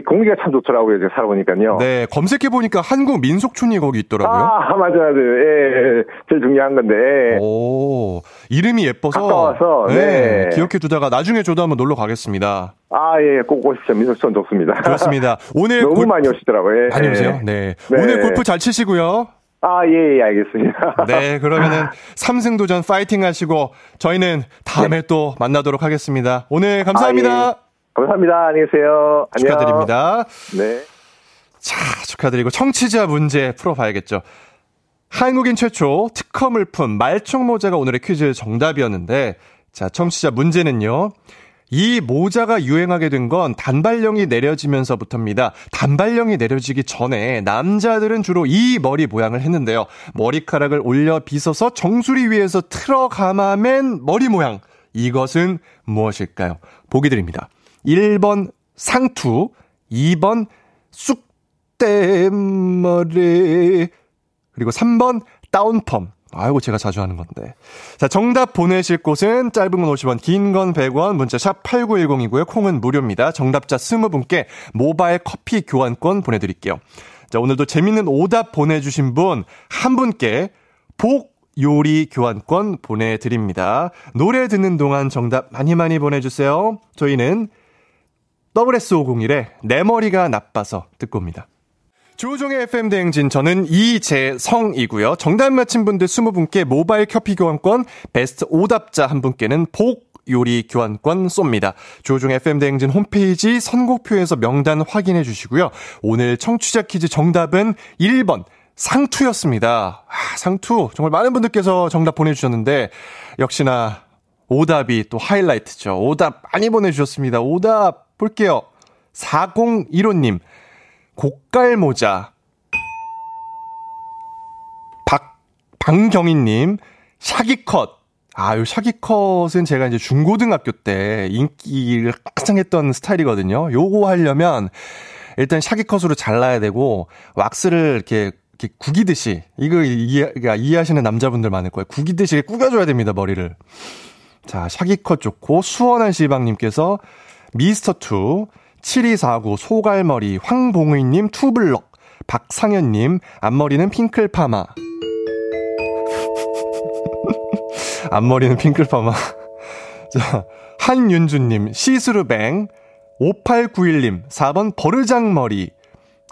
Speaker 6: 공기가 참 좋더라고요. 제가 살아보니까요.
Speaker 1: 네, 검색해보니까 한국 민속촌이 거기 있더라고요.
Speaker 6: 아, 맞아요, 맞아요. 예, 예. 제일 중요한 건데.
Speaker 1: 오, 이름이 예뻐서.
Speaker 6: 가까워서, 네.
Speaker 1: 기억해 두다가 나중에 저도 한번 놀러 가겠습니다.
Speaker 6: 아, 예, 꼭 오십시오. 민속촌 좋습니다.
Speaker 1: 좋습니다. 오늘
Speaker 6: 너무
Speaker 1: 골-
Speaker 6: 많이 오시더라고요. 예.
Speaker 1: 많이 오세요. 네.
Speaker 6: 네.
Speaker 1: 오늘 골프 잘 치시고요.
Speaker 6: 아, 예, 예, 알겠습니다.
Speaker 1: 네, 그러면은 삼승 도전 파이팅 하시고 저희는 다음에 또 만나도록 하겠습니다. 오늘 감사합니다.
Speaker 6: 네. 아, 예. 감사합니다. 안녕히 계세요.
Speaker 1: 축하드립니다.
Speaker 6: 네.
Speaker 1: 자, 축하드리고 청취자 문제 풀어봐야겠죠. 한국인 최초 특허 물 품 말총 모자가 오늘의 퀴즈 정답이었는데, 자, 청취자 문제는요. 이 모자가 유행하게 된 건 단발령이 내려지면서부터입니다. 단발령이 내려지기 전에 남자들은 주로 이 머리 모양을 했는데요. 머리카락을 올려 빗어서 정수리 위에서 틀어 감아맨 머리 모양. 이것은 무엇일까요? 보기 드립니다. 1번 상투, 2번 쑥대머리, 그리고 3번 다운펌. 아이고, 제가 자주 하는 건데. 자, 정답 보내실 곳은 짧은 건 50원, 긴 건 100원, 문자 샵 8910이고요. 콩은 무료입니다. 정답자 20분께 모바일 커피 교환권 보내드릴게요. 자, 오늘도 재밌는 오답 보내주신 분, 한 분께 복 요리 교환권 보내드립니다. 노래 듣는 동안 정답 많이 많이 보내주세요. 저희는 WS501의 내 머리가 나빠서 듣고 옵니다. 조종의 FM 대행진 저는 이재성이고요. 정답 맞힌 분들 20분께 모바일 커피 교환권, 베스트 오답자 한 분께는 복 요리 교환권 쏩니다. 조종 FM 대행진 홈페이지 선곡표에서 명단 확인해 주시고요. 오늘 청취자 퀴즈 정답은 1번 상투였습니다. 아, 상투 정말 많은 분들께서 정답 보내주셨는데 역시나 오답이 또 하이라이트죠. 오답 많이 보내주셨습니다. 오답 볼게요. 4015님, 고깔 모자. 박, 방경희님, 샤기컷. 아, 요 샤기컷은 제가 이제 중고등학교 때 인기를 가장 했던 스타일이거든요. 요거 하려면 일단 샤기컷으로 잘라야 되고, 왁스를 이렇게, 이렇게 구기듯이, 이거 이해, 그러니까 이해하시는 남자분들 많을 거예요. 구기듯이 구겨줘야 됩니다, 머리를. 자, 샤기컷 좋고, 수원한 시방님께서 미스터2, 7249, 소갈머리, 황봉의님, 투블럭, 박상현님, 앞머리는 핑클파마. 앞머리는 핑클파마. 자, 한윤주님, 시스루 bang, 5891님, 4번 버르장머리,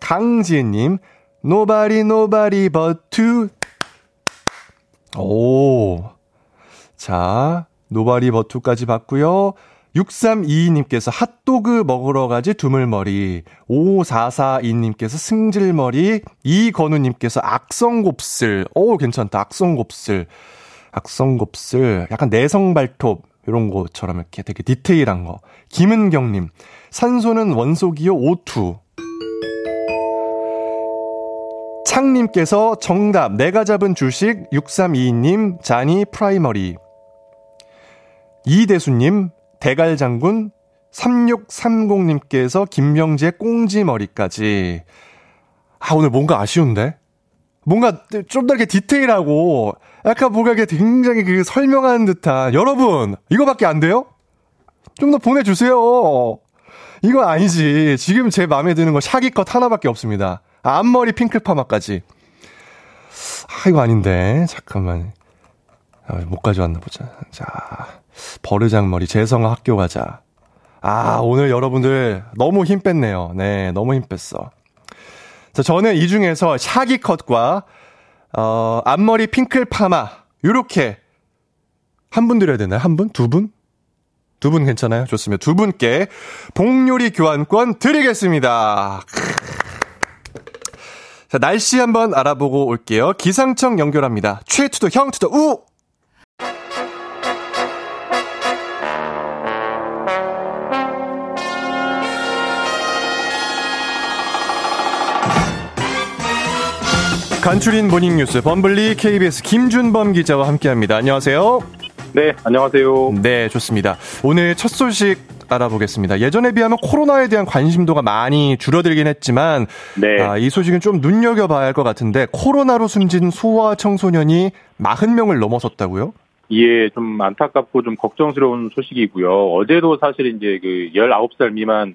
Speaker 1: 강지은님, nobody nobody but you. 오. 자, nobody but you까지 봤고요. 6322님께서 핫도그 먹으러 가지 두물머리, 5442님께서 승질머리, 이건우님께서 악성곱슬, 오, 괜찮다. 악성곱슬. 악성곱슬, 약간 내성발톱, 이런 것처럼 이렇게 되게 디테일한 거. 김은경님, 산소는 원소기호 O2. 창님께서 정답, 내가 잡은 주식, 6322님, 자니 프라이머리. 이대수님, 대갈 장군, 3630님께서 김명재 꽁지 머리까지. 아, 오늘 뭔가 아쉬운데? 뭔가 좀 더 이렇게 디테일하고, 약간 뭔가 이게 굉장히 그 설명하는 듯한, 여러분, 이거밖에 안 돼요? 좀 더 보내주세요. 이건 아니지. 지금 제 마음에 드는 거 샤기컷 하나밖에 없습니다. 앞머리 핑클 파마까지. 아, 이거 아닌데. 잠깐만. 아, 못 가져왔나 보자. 자, 버르장머리, 재성아 학교 가자. 아, 오늘 여러분들 너무 힘 뺐네요. 네, 너무 힘 뺐어. 자, 저는 이 중에서 샤기 컷과, 어, 앞머리 핑클 파마, 요렇게, 한 분 드려야 되나요? 한 분? 두 분? 두 분 괜찮아요? 좋습니다. 두 분께 복요리 교환권 드리겠습니다. 자, 날씨 한번 알아보고 올게요. 기상청 연결합니다. 최 to the 형 to the 우! 간추린 모닝 뉴스 범블리 KBS 김준범 기자와 함께합니다. 안녕하세요.
Speaker 8: 네, 안녕하세요.
Speaker 1: 네, 좋습니다. 오늘 첫 소식 알아보겠습니다. 예전에 비하면 코로나에 대한 관심도가 많이 줄어들긴 했지만
Speaker 8: 네.
Speaker 1: 아, 이 소식은 좀 눈여겨봐야 할 것 같은데 코로나로 숨진 소아 청소년이 40명을 넘어섰다고요?
Speaker 8: 예, 좀 안타깝고 좀 걱정스러운 소식이고요. 어제도 사실 이제 그 19살 미만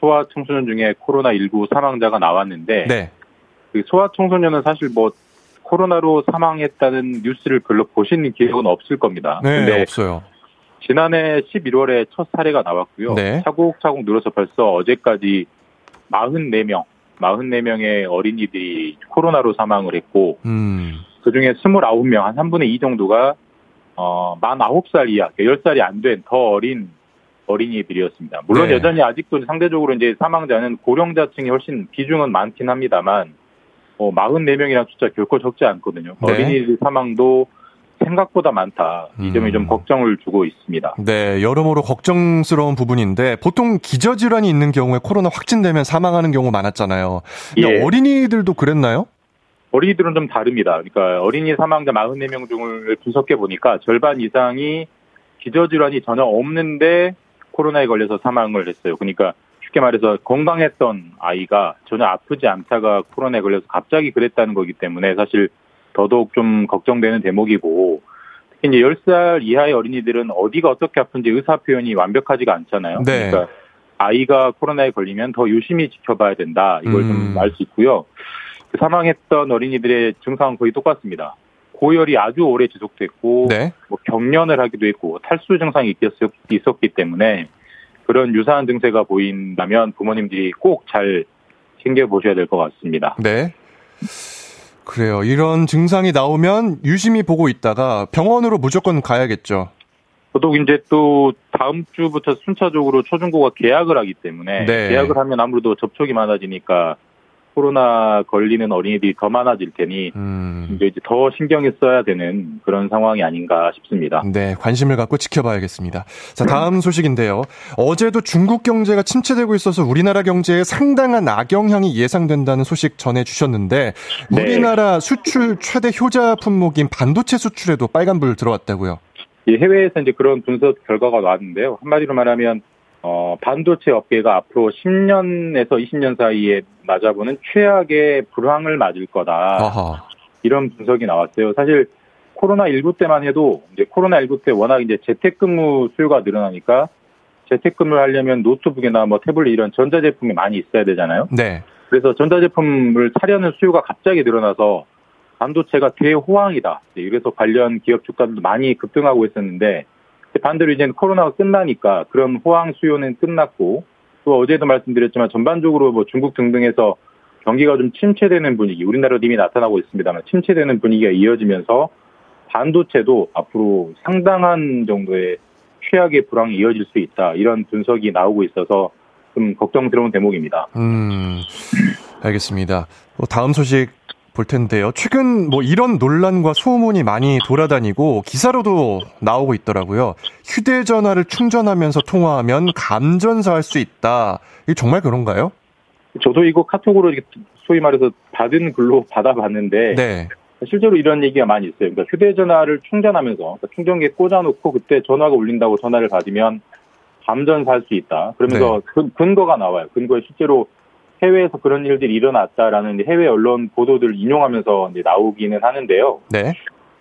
Speaker 8: 소아 청소년 중에 코로나19 사망자가 나왔는데
Speaker 1: 네.
Speaker 8: 그 소아 청소년은 사실 뭐 코로나로 사망했다는 뉴스를 별로 보신 기억은 없을 겁니다.
Speaker 1: 네,
Speaker 8: 근데
Speaker 1: 없어요.
Speaker 8: 지난해 11월에 첫 사례가 나왔고요.
Speaker 1: 네.
Speaker 8: 차곡차곡 늘어서 벌써 어제까지 44명, 44명의 어린이들이 코로나로 사망을 했고
Speaker 1: 음.
Speaker 8: 그 중에 29명, 한 3분의 2 정도가, 어, 만 9살 이하, 10살이 안 된 더 어린 어린이들이었습니다. 물론
Speaker 1: 네.
Speaker 8: 여전히 아직도 상대적으로 이제 사망자는 고령자층이 훨씬 비중은 많긴 합니다만, 어, 44명이라는 숫자 결코 적지 않거든요.
Speaker 1: 네.
Speaker 8: 어린이들 사망도 생각보다 많다. 이 점이
Speaker 1: 음.
Speaker 8: 좀 걱정을 주고 있습니다.
Speaker 1: 네, 여러모로 걱정스러운 부분인데 보통 기저질환이 있는 경우에 코로나 확진되면 사망하는 경우 많았잖아요. 근데
Speaker 8: 예.
Speaker 1: 어린이들도 그랬나요?
Speaker 8: 어린이들은 좀 다릅니다. 그러니까 어린이 사망자 44명 중을 분석해 보니까 절반 이상이 기저질환이 전혀 없는데 코로나에 걸려서 사망을 했어요. 그러니까 쉽게 말해서 건강했던 아이가 전혀 아프지 않다가 코로나에 걸려서 갑자기 그랬다는 거기 때문에 사실 더더욱 좀 걱정되는 대목이고 특히 이제 10살 이하의 어린이들은 어디가 어떻게 아픈지 의사 표현이 완벽하지가 않잖아요.
Speaker 1: 네.
Speaker 8: 그러니까 아이가 코로나에 걸리면 더 유심히 지켜봐야 된다. 이걸
Speaker 1: 음.
Speaker 8: 좀알 수 있고요. 그 사망했던 어린이들의 증상은 거의 똑같습니다. 고열이 아주 오래 지속됐고
Speaker 1: 네.
Speaker 8: 뭐 경련을 하기도 했고 탈수 증상이 있었, 있었기 때문에 그런 유사한 증세가 보인다면 부모님들이 꼭 잘 챙겨보셔야 될 것 같습니다.
Speaker 1: 네. 그래요. 이런 증상이 나오면 유심히 보고 있다가 병원으로 무조건 가야겠죠.
Speaker 8: 더더욱 이제 또 다음 주부터 순차적으로 초중고가 개학을 하기 때문에
Speaker 1: 네.
Speaker 8: 개학을 하면 아무래도 접촉이 많아지니까 코로나 걸리는 어린이들이 더 많아질 테니
Speaker 1: 음.
Speaker 8: 이제 더 신경을 써야 되는 그런 상황이 아닌가 싶습니다.
Speaker 1: 네, 관심을 갖고 지켜봐야겠습니다. 자, 다음 소식인데요. 어제도 중국 경제가 침체되고 있어서 우리나라 경제에 상당한 악영향이 예상된다는 소식 전해 주셨는데,
Speaker 8: 네.
Speaker 1: 우리나라 수출 최대 효자 품목인 반도체 수출에도 빨간불 들어왔다고요.
Speaker 8: 이 해외에서 이제 그런 분석 결과가 나왔는데요. 한마디로 말하면 어, 반도체 업계가 앞으로 10년에서 20년 사이에 맞아보는 최악의 불황을 맞을 거다.
Speaker 1: 아하.
Speaker 8: 이런 분석이 나왔어요. 사실 코로나 19 때만 해도 이제 코로나 19 때 워낙 이제 재택근무 수요가 늘어나니까 재택근무를 하려면 노트북이나 뭐 태블릿 이런 전자제품이 많이 있어야 되잖아요.
Speaker 1: 네.
Speaker 8: 그래서 전자제품을 사려는 수요가 갑자기 늘어나서 반도체가 대호황이다. 네, 그래서 관련 기업 주가도 많이 급등하고 있었는데 반대로 이제 코로나가 끝나니까 그런 호황 수요는 끝났고 또 어제도 말씀드렸지만 전반적으로 뭐 중국 등등에서 경기가 좀 침체되는 분위기, 우리나라도 이미 나타나고 있습니다만 침체되는 분위기가 이어지면서 반도체도 앞으로 상당한 정도의 최악의 불황이 이어질 수 있다. 이런 분석이 나오고 있어서 좀 걱정스러운 대목입니다.
Speaker 1: 음, 알겠습니다. 뭐 다음 소식 볼 텐데요. 최근 뭐 이런 논란과 소문이 많이 돌아다니고 기사로도 나오고 있더라고요. 휴대전화를 충전하면서 통화하면 감전사할 수 있다. 이게 정말 그런가요?
Speaker 8: 저도 이거 카톡으로 소위 말해서 받은 글로 받아봤는데
Speaker 1: 네.
Speaker 8: 실제로 이런 얘기가 많이 있어요. 그러니까 휴대전화를 충전하면서 그러니까 충전기에 꽂아놓고 그때 전화가 울린다고 전화를 받으면 감전살 수 있다. 그러면서 근- 근거가 나와요. 근거에 실제로 해외에서 그런 일들이 일어났다라는 해외 언론 보도들을 인용하면서 나오기는 하는데요.
Speaker 1: 네.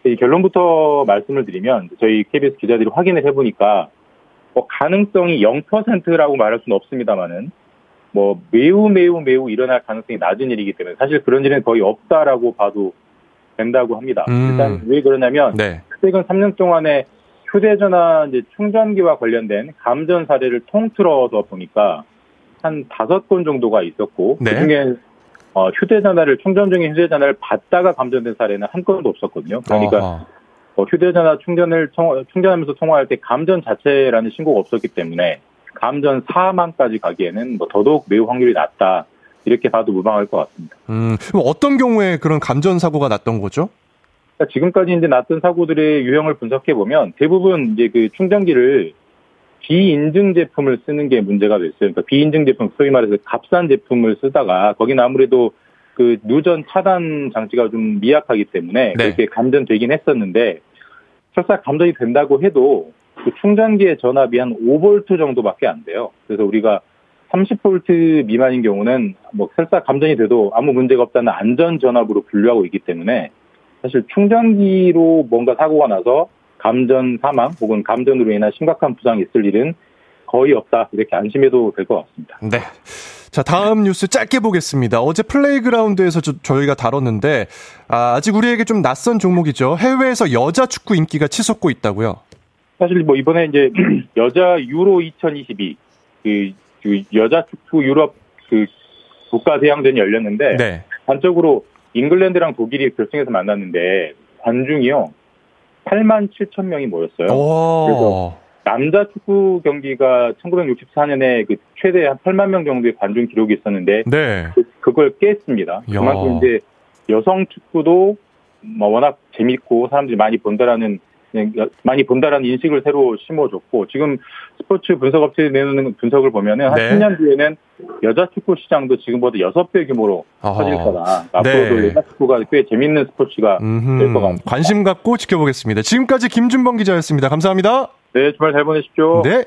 Speaker 8: 이 결론부터 말씀을 드리면 저희 KBS 기자들이 확인을 해보니까 뭐 가능성이 0%라고 말할 수는 없습니다만은 뭐 매우 매우 매우 일어날 가능성이 낮은 일이기 때문에 사실 그런 일은 거의 없다라고 봐도 된다고 합니다.
Speaker 1: 음.
Speaker 8: 일단 왜 그러냐면
Speaker 1: 네.
Speaker 8: 최근 3년 동안에 휴대전화 이제 충전기와 관련된 감전 사례를 통틀어서 보니까 한 다섯 건 정도가 있었고
Speaker 1: 네.
Speaker 8: 그중에 어, 휴대전화를 충전 중인 휴대전화를 받다가 감전된 사례는 한 건도 없었거든요. 그러니까.
Speaker 1: 어,
Speaker 8: 휴대전화 충전을 통- 충전하면서 통화할 때 감전 자체라는 신고가 없었기 때문에 감전 사망까지 가기에는 뭐 더더욱 매우 확률이 낮다 이렇게 봐도 무방할 것 같습니다.
Speaker 1: 음, 그럼 어떤 경우에 그런 감전 사고가 났던 거죠?
Speaker 8: 그러니까 지금까지 이제 났던 사고들의 유형을 분석해 보면 대부분 이제 그 충전기를 비인증 제품을 쓰는 게 문제가 됐어요. 그러니까 비인증 제품, 소위 말해서 값싼 제품을 쓰다가 거기는 아무래도 그그 누전 차단 장치가 좀 미약하기 때문에
Speaker 1: 네.
Speaker 8: 그렇게 감전되긴 했었는데 설사 감전이 된다고 해도 그 충전기의 전압이 한 5볼트 정도밖에 안 돼요. 그래서 우리가 30볼트 미만인 경우는 뭐 설사 감전이 돼도 아무 문제가 없다는 안전 전압으로 분류하고 있기 때문에 사실 충전기로 뭔가 사고가 나서 감전 사망 혹은 감전으로 인한 심각한 부상이 있을 일은 거의 없다 이렇게 안심해도 될 것 같습니다.
Speaker 1: 네. 자, 다음 뉴스 짧게 보겠습니다. 어제 플레이그라운드에서 저, 저희가 다뤘는데, 아, 아직 우리에게 좀 낯선 종목이죠. 해외에서 여자 축구 인기가 치솟고 있다고요?
Speaker 8: 사실 뭐 이번에 이제 여자 유로 2022 그, 그 여자 축구 유럽 그 국가 대항전이 열렸는데
Speaker 1: 네.
Speaker 8: 단적으로 잉글랜드랑 독일이 결승에서 만났는데 관중이요 8만 7천 명이 모였어요.
Speaker 1: 오.
Speaker 8: 남자 축구 경기가 1964년에 그 최대 한 8만 명 정도의 관중 기록이 있었는데
Speaker 1: 네.
Speaker 8: 그- 그걸 깼습니다.
Speaker 1: 야.
Speaker 8: 그만큼 이제 여성 축구도 뭐 워낙 재밌고 사람들이 많이 본다라는 많이 본다라는 인식을 새로 심어줬고 지금 스포츠 분석 업체에 내놓는 분석을 보면은 한
Speaker 1: 네.
Speaker 8: 10년 뒤에는 여자 축구 시장도 지금보다 6배 규모로
Speaker 1: 아하.
Speaker 8: 커질 거다. 앞으로도
Speaker 1: 네.
Speaker 8: 여자 축구가 꽤 재밌는 스포츠가. 될 것 같습니다.
Speaker 1: 관심 갖고 지켜보겠습니다. 지금까지 김준범 기자였습니다. 감사합니다.
Speaker 8: 네, 주말 잘 보내십시오.
Speaker 1: 네.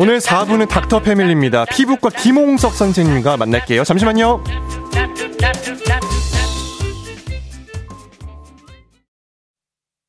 Speaker 1: 오늘 4부는 닥터 패밀리입니다. 피부과 김홍석 선생님과 만날게요. 잠시만요.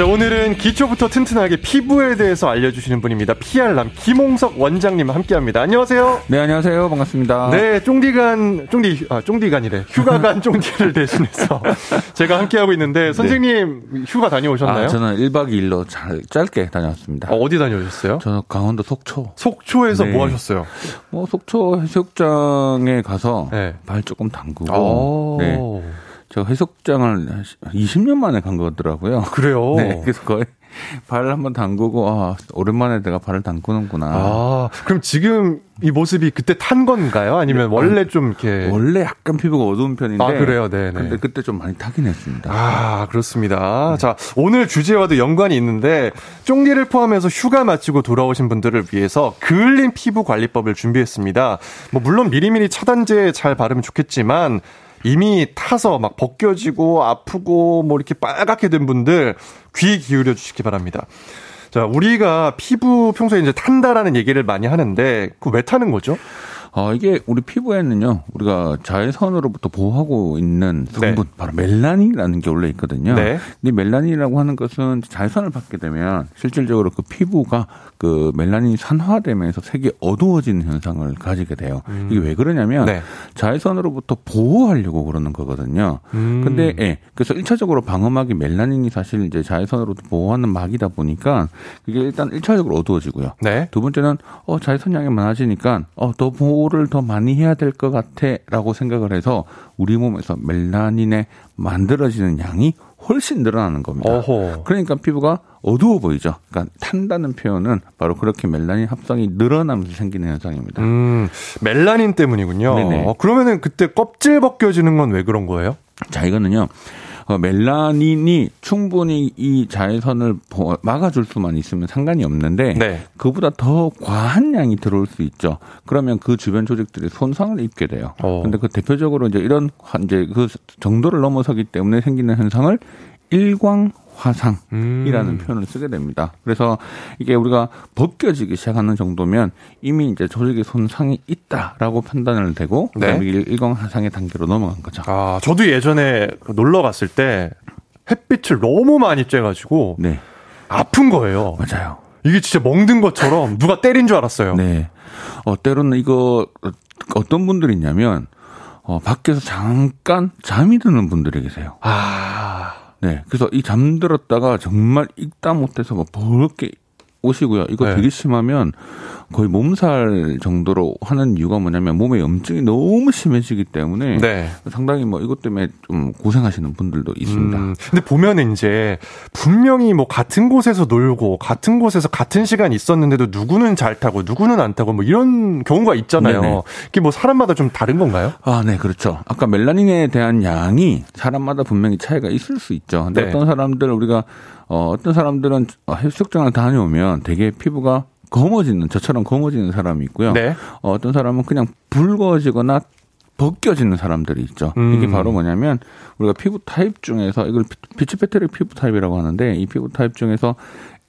Speaker 1: 자, 오늘은 기초부터 튼튼하게 피부에 대해서 알려주시는 분입니다. 피알람 김홍석 원장님 함께 합니다. 안녕하세요.
Speaker 9: 네, 안녕하세요. 반갑습니다.
Speaker 1: 네, 쫑디간, 쫑디, 아, 쫑디간이래. 휴가간 쫑디를 대신해서 제가 함께 하고 있는데, 선생님 휴가 다녀오셨나요?
Speaker 9: 아, 저는 1박 2일로 잘, 짧게 다녀왔습니다.
Speaker 1: 어, 디 다녀오셨어요?
Speaker 9: 저는 강원도 속초.
Speaker 1: 속초에서
Speaker 9: 네.
Speaker 1: 뭐 하셨어요?
Speaker 9: 뭐, 속초 해수욕장에 가서
Speaker 1: 네.
Speaker 9: 발 조금 담그고.
Speaker 1: 오.
Speaker 9: 네. 저 해수욕장을 20년 만에 간 거더라고요.
Speaker 1: 그래요?
Speaker 9: 네. 그래서 거의 발을 한번 담그고, 아, 오랜만에 내가 발을 담그는구나.
Speaker 1: 아, 그럼 지금 이 모습이 그때 탄 건가요? 아니면 원래 좀 이렇게.
Speaker 9: 원래 약간 피부가 어두운 편인데.
Speaker 1: 아, 그래요? 네네.
Speaker 9: 근데 그때 좀 많이 타긴 했습니다.
Speaker 1: 아, 그렇습니다. 자, 오늘 주제와도 연관이 있는데, 쫑디를 포함해서 휴가 마치고 돌아오신 분들을 위해서 그을린 피부 관리법을 준비했습니다. 뭐, 물론 미리미리 차단제 잘 바르면 좋겠지만, 이미 타서 막 벗겨지고 아프고 뭐 이렇게 빨갛게 된 분들 귀 기울여 주시기 바랍니다. 자, 우리가 피부 평소에 이제 탄다라는 얘기를 많이 하는데, 그 왜 타는 거죠?
Speaker 9: 어, 이게 우리 피부에는요, 우리가 자외선으로부터 보호하고 있는 성분,
Speaker 1: 네.
Speaker 9: 바로 멜라닌이라는 게 원래 있거든요.
Speaker 1: 네.
Speaker 9: 근데 멜라닌이라고 하는 것은 자외선을 받게 되면 실질적으로 그 피부가 그 멜라닌이 산화되면서 색이 어두워지는 현상을 가지게 돼요. 이게 왜 그러냐면
Speaker 1: 네.
Speaker 9: 자외선으로부터 보호하려고 그러는 거거든요.
Speaker 1: 음.
Speaker 9: 근데 예. 그래서 1차적으로 방어막이 멜라닌이 사실 이제 자외선으로부터 보호하는 막이다 보니까 그게 일단 1차적으로 어두워지고요.
Speaker 1: 네.
Speaker 9: 두 번째는 어 자외선 양이 많아지니까 어더 보호 를더 많이 해야 될 것 같아라고 생각을 해서 우리 몸에서 멜라닌의 만들어지는 양이 훨씬 늘어나는 겁니다.
Speaker 1: 어호.
Speaker 9: 그러니까 피부가 어두워 보이죠. 그러니까 탄다는 표현은 바로 그렇게 멜라닌 합성이 늘어나면서 생기는 현상입니다.
Speaker 1: 음, 멜라닌 때문이군요.
Speaker 9: 네네.
Speaker 1: 어, 그러면은 그때 껍질 벗겨지는 건 왜 그런 거예요?
Speaker 9: 자, 이거는요. 어, 멜라닌이 충분히 이 자외선을 보- 막아줄 수만 있으면 상관이 없는데
Speaker 1: 네.
Speaker 9: 그보다 더 과한 양이 들어올 수 있죠. 그러면 그 주변 조직들이 손상을 입게 돼요.
Speaker 1: 어.
Speaker 9: 근데 그 대표적으로 이제 이런 화- 이제 그 정도를 넘어서기 때문에 생기는 현상을 일광 화상이라는
Speaker 1: 음.
Speaker 9: 표현을 쓰게 됩니다. 그래서 이게 우리가 벗겨지기 시작하는 정도면 이미 이제 조직의 손상이 있다라고 판단을 되고
Speaker 1: 네.
Speaker 9: 일광 화상의 단계로 넘어간 거죠.
Speaker 1: 아, 저도 예전에 그 놀러 갔을 때 햇빛을 너무 많이 쬐가지고
Speaker 9: 네,
Speaker 1: 아픈 거예요.
Speaker 9: 맞아요.
Speaker 1: 이게 진짜 멍든 것처럼 누가 때린 줄 알았어요.
Speaker 9: 네. 어, 때로는 이거 어, 어떤 분들이 있냐면 어, 밖에서 잠깐 잠이 드는 분들이 계세요.
Speaker 1: 아.
Speaker 9: 네. 그래서 이 잠들었다가 정말 읽다 못해서 뭐 버겁게 오시고요. 이거
Speaker 1: 네.
Speaker 9: 되게 심하면 거의 몸살 정도로 하는 이유가 뭐냐면 몸에 염증이 너무 심해지기 때문에
Speaker 1: 네.
Speaker 9: 상당히 뭐 이것 때문에 좀 고생하시는 분들도 있습니다.
Speaker 1: 음, 근데 보면은 이제 분명히 뭐 같은 곳에서 놀고 같은 곳에서 같은 시간 있었는데도 누구는 잘 타고 누구는 안 타고 뭐 이런 경우가 있잖아요.
Speaker 9: 네네.
Speaker 1: 이게 뭐 사람마다 좀 다른 건가요?
Speaker 9: 아, 네, 그렇죠. 아까 멜라닌에 대한 양이 사람마다 분명히 차이가 있을 수 있죠. 근데
Speaker 1: 네.
Speaker 9: 어떤 사람들 우리가 어, 어떤 사람들은 해수욕장을 다녀오면 되게 피부가 검어지는 저처럼 검어지는 사람이 있고요.
Speaker 1: 네.
Speaker 9: 어, 어떤 사람은 그냥 붉어지거나 벗겨지는 사람들이 있죠.
Speaker 1: 음.
Speaker 9: 이게 바로 뭐냐면 우리가 피부 타입 중에서 이걸 피츠패트릭 피부 타입이라고 하는데 이 피부 타입 중에서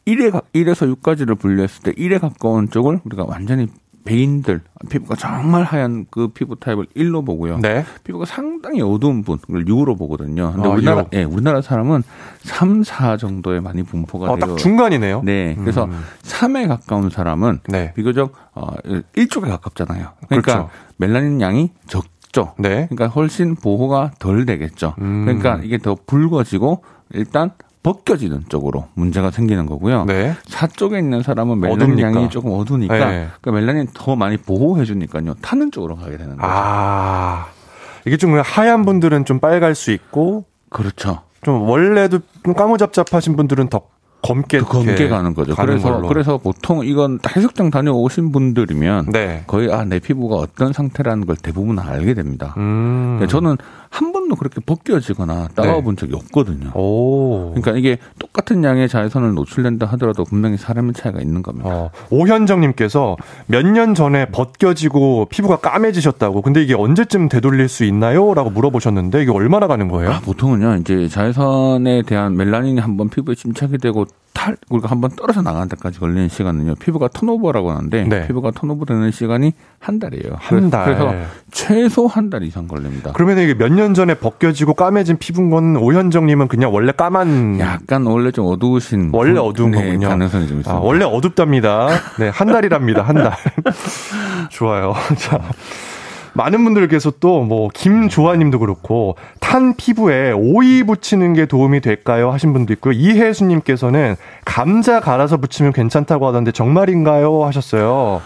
Speaker 9: 1에 1에서 6까지를 분류했을 때 1에 가까운 쪽을 우리가 완전히 베인들 피부가 정말 하얀 그 피부 타입을 1로 보고요.
Speaker 1: 네.
Speaker 9: 피부가 상당히 어두운 분을 6으로 보거든요. 근데
Speaker 1: 아,
Speaker 9: 우리나라
Speaker 1: 육.
Speaker 9: 예, 우리나라 사람은 3, 4 정도에 많이 분포가
Speaker 1: 어,
Speaker 9: 돼요.
Speaker 1: 딱 중간이네요.
Speaker 9: 네. 그래서
Speaker 1: 음.
Speaker 9: 3에 가까운 사람은
Speaker 1: 네.
Speaker 9: 비교적 어 1쪽에 가깝잖아요. 그러니까
Speaker 1: 그렇죠.
Speaker 9: 멜라닌 양이 적죠.
Speaker 1: 네.
Speaker 9: 그러니까 훨씬 보호가 덜 되겠죠.
Speaker 1: 음.
Speaker 9: 그러니까 이게 더 붉어지고 일단 벗겨지는 쪽으로 문제가 생기는 거고요.
Speaker 1: 네.
Speaker 9: 사 쪽에 있는 사람은 멜라닌
Speaker 1: 어두우니까.
Speaker 9: 양이 조금 어두우니까
Speaker 1: 네.
Speaker 9: 그러니까 멜라닌 더 많이 보호해 주니까요. 타는 쪽으로 가게 되는 거죠.
Speaker 1: 아. 이게 좀 하얀 분들은 좀 빨갈 수 있고
Speaker 9: 그렇죠.
Speaker 1: 좀 원래도 좀 까무잡잡하신 분들은 더 검게
Speaker 9: 더 검게 가는 거죠.
Speaker 1: 가는
Speaker 9: 그래서
Speaker 1: 걸로.
Speaker 9: 그래서 보통 이건 해수욕장 다녀오신 분들이면
Speaker 1: 네.
Speaker 9: 거의 아 내 피부가 어떤 상태라는 걸 대부분 알게 됩니다.
Speaker 1: 음.
Speaker 9: 근데 저는 한 번도 그렇게 벗겨지거나 따가워본 적이 없거든요.
Speaker 1: 네. 오.
Speaker 9: 그러니까 이게 똑같은 양의 자외선을 노출된다 하더라도 분명히 사람의 차이가 있는 겁니다.
Speaker 1: 어, 오현정님께서 몇 년 전에 벗겨지고 피부가 까매지셨다고. 근데 이게 언제쯤 되돌릴 수 있나요? 라고 물어보셨는데 이게 얼마나 가는 거예요?
Speaker 9: 아, 보통은요, 이제 자외선에 대한 멜라닌이 한번 피부에 침착이 되고 탈, 우리가 한번 떨어져 나가는 데까지 걸리는 시간은요, 피부가 턴오버라고 하는데,
Speaker 1: 네.
Speaker 9: 피부가 턴오버 되는 시간이 한 달이에요.
Speaker 1: 한 달.
Speaker 9: 그래서 최소 한 달 이상 걸립니다.
Speaker 1: 그러면 이게 몇년 전에 벗겨지고 까매진 피부인 건 오현정님은 그냥 원래 까만
Speaker 9: 약간 원래 좀 어두우신.
Speaker 1: 원래
Speaker 9: 분-
Speaker 1: 어두운
Speaker 9: 네,
Speaker 1: 거군요.
Speaker 9: 가능성이 좀 있습니다.
Speaker 1: 아, 원래 어둡답니다. 네, 한 달이랍니다. 한 달. 좋아요. 자. 많은 분들께서 또 뭐 김조아님도 그렇고 탄 피부에 오이 붙이는 게 도움이 될까요 하신 분도 있고요 이혜수님께서는 감자 갈아서 붙이면 괜찮다고 하던데 정말인가요 하셨어요.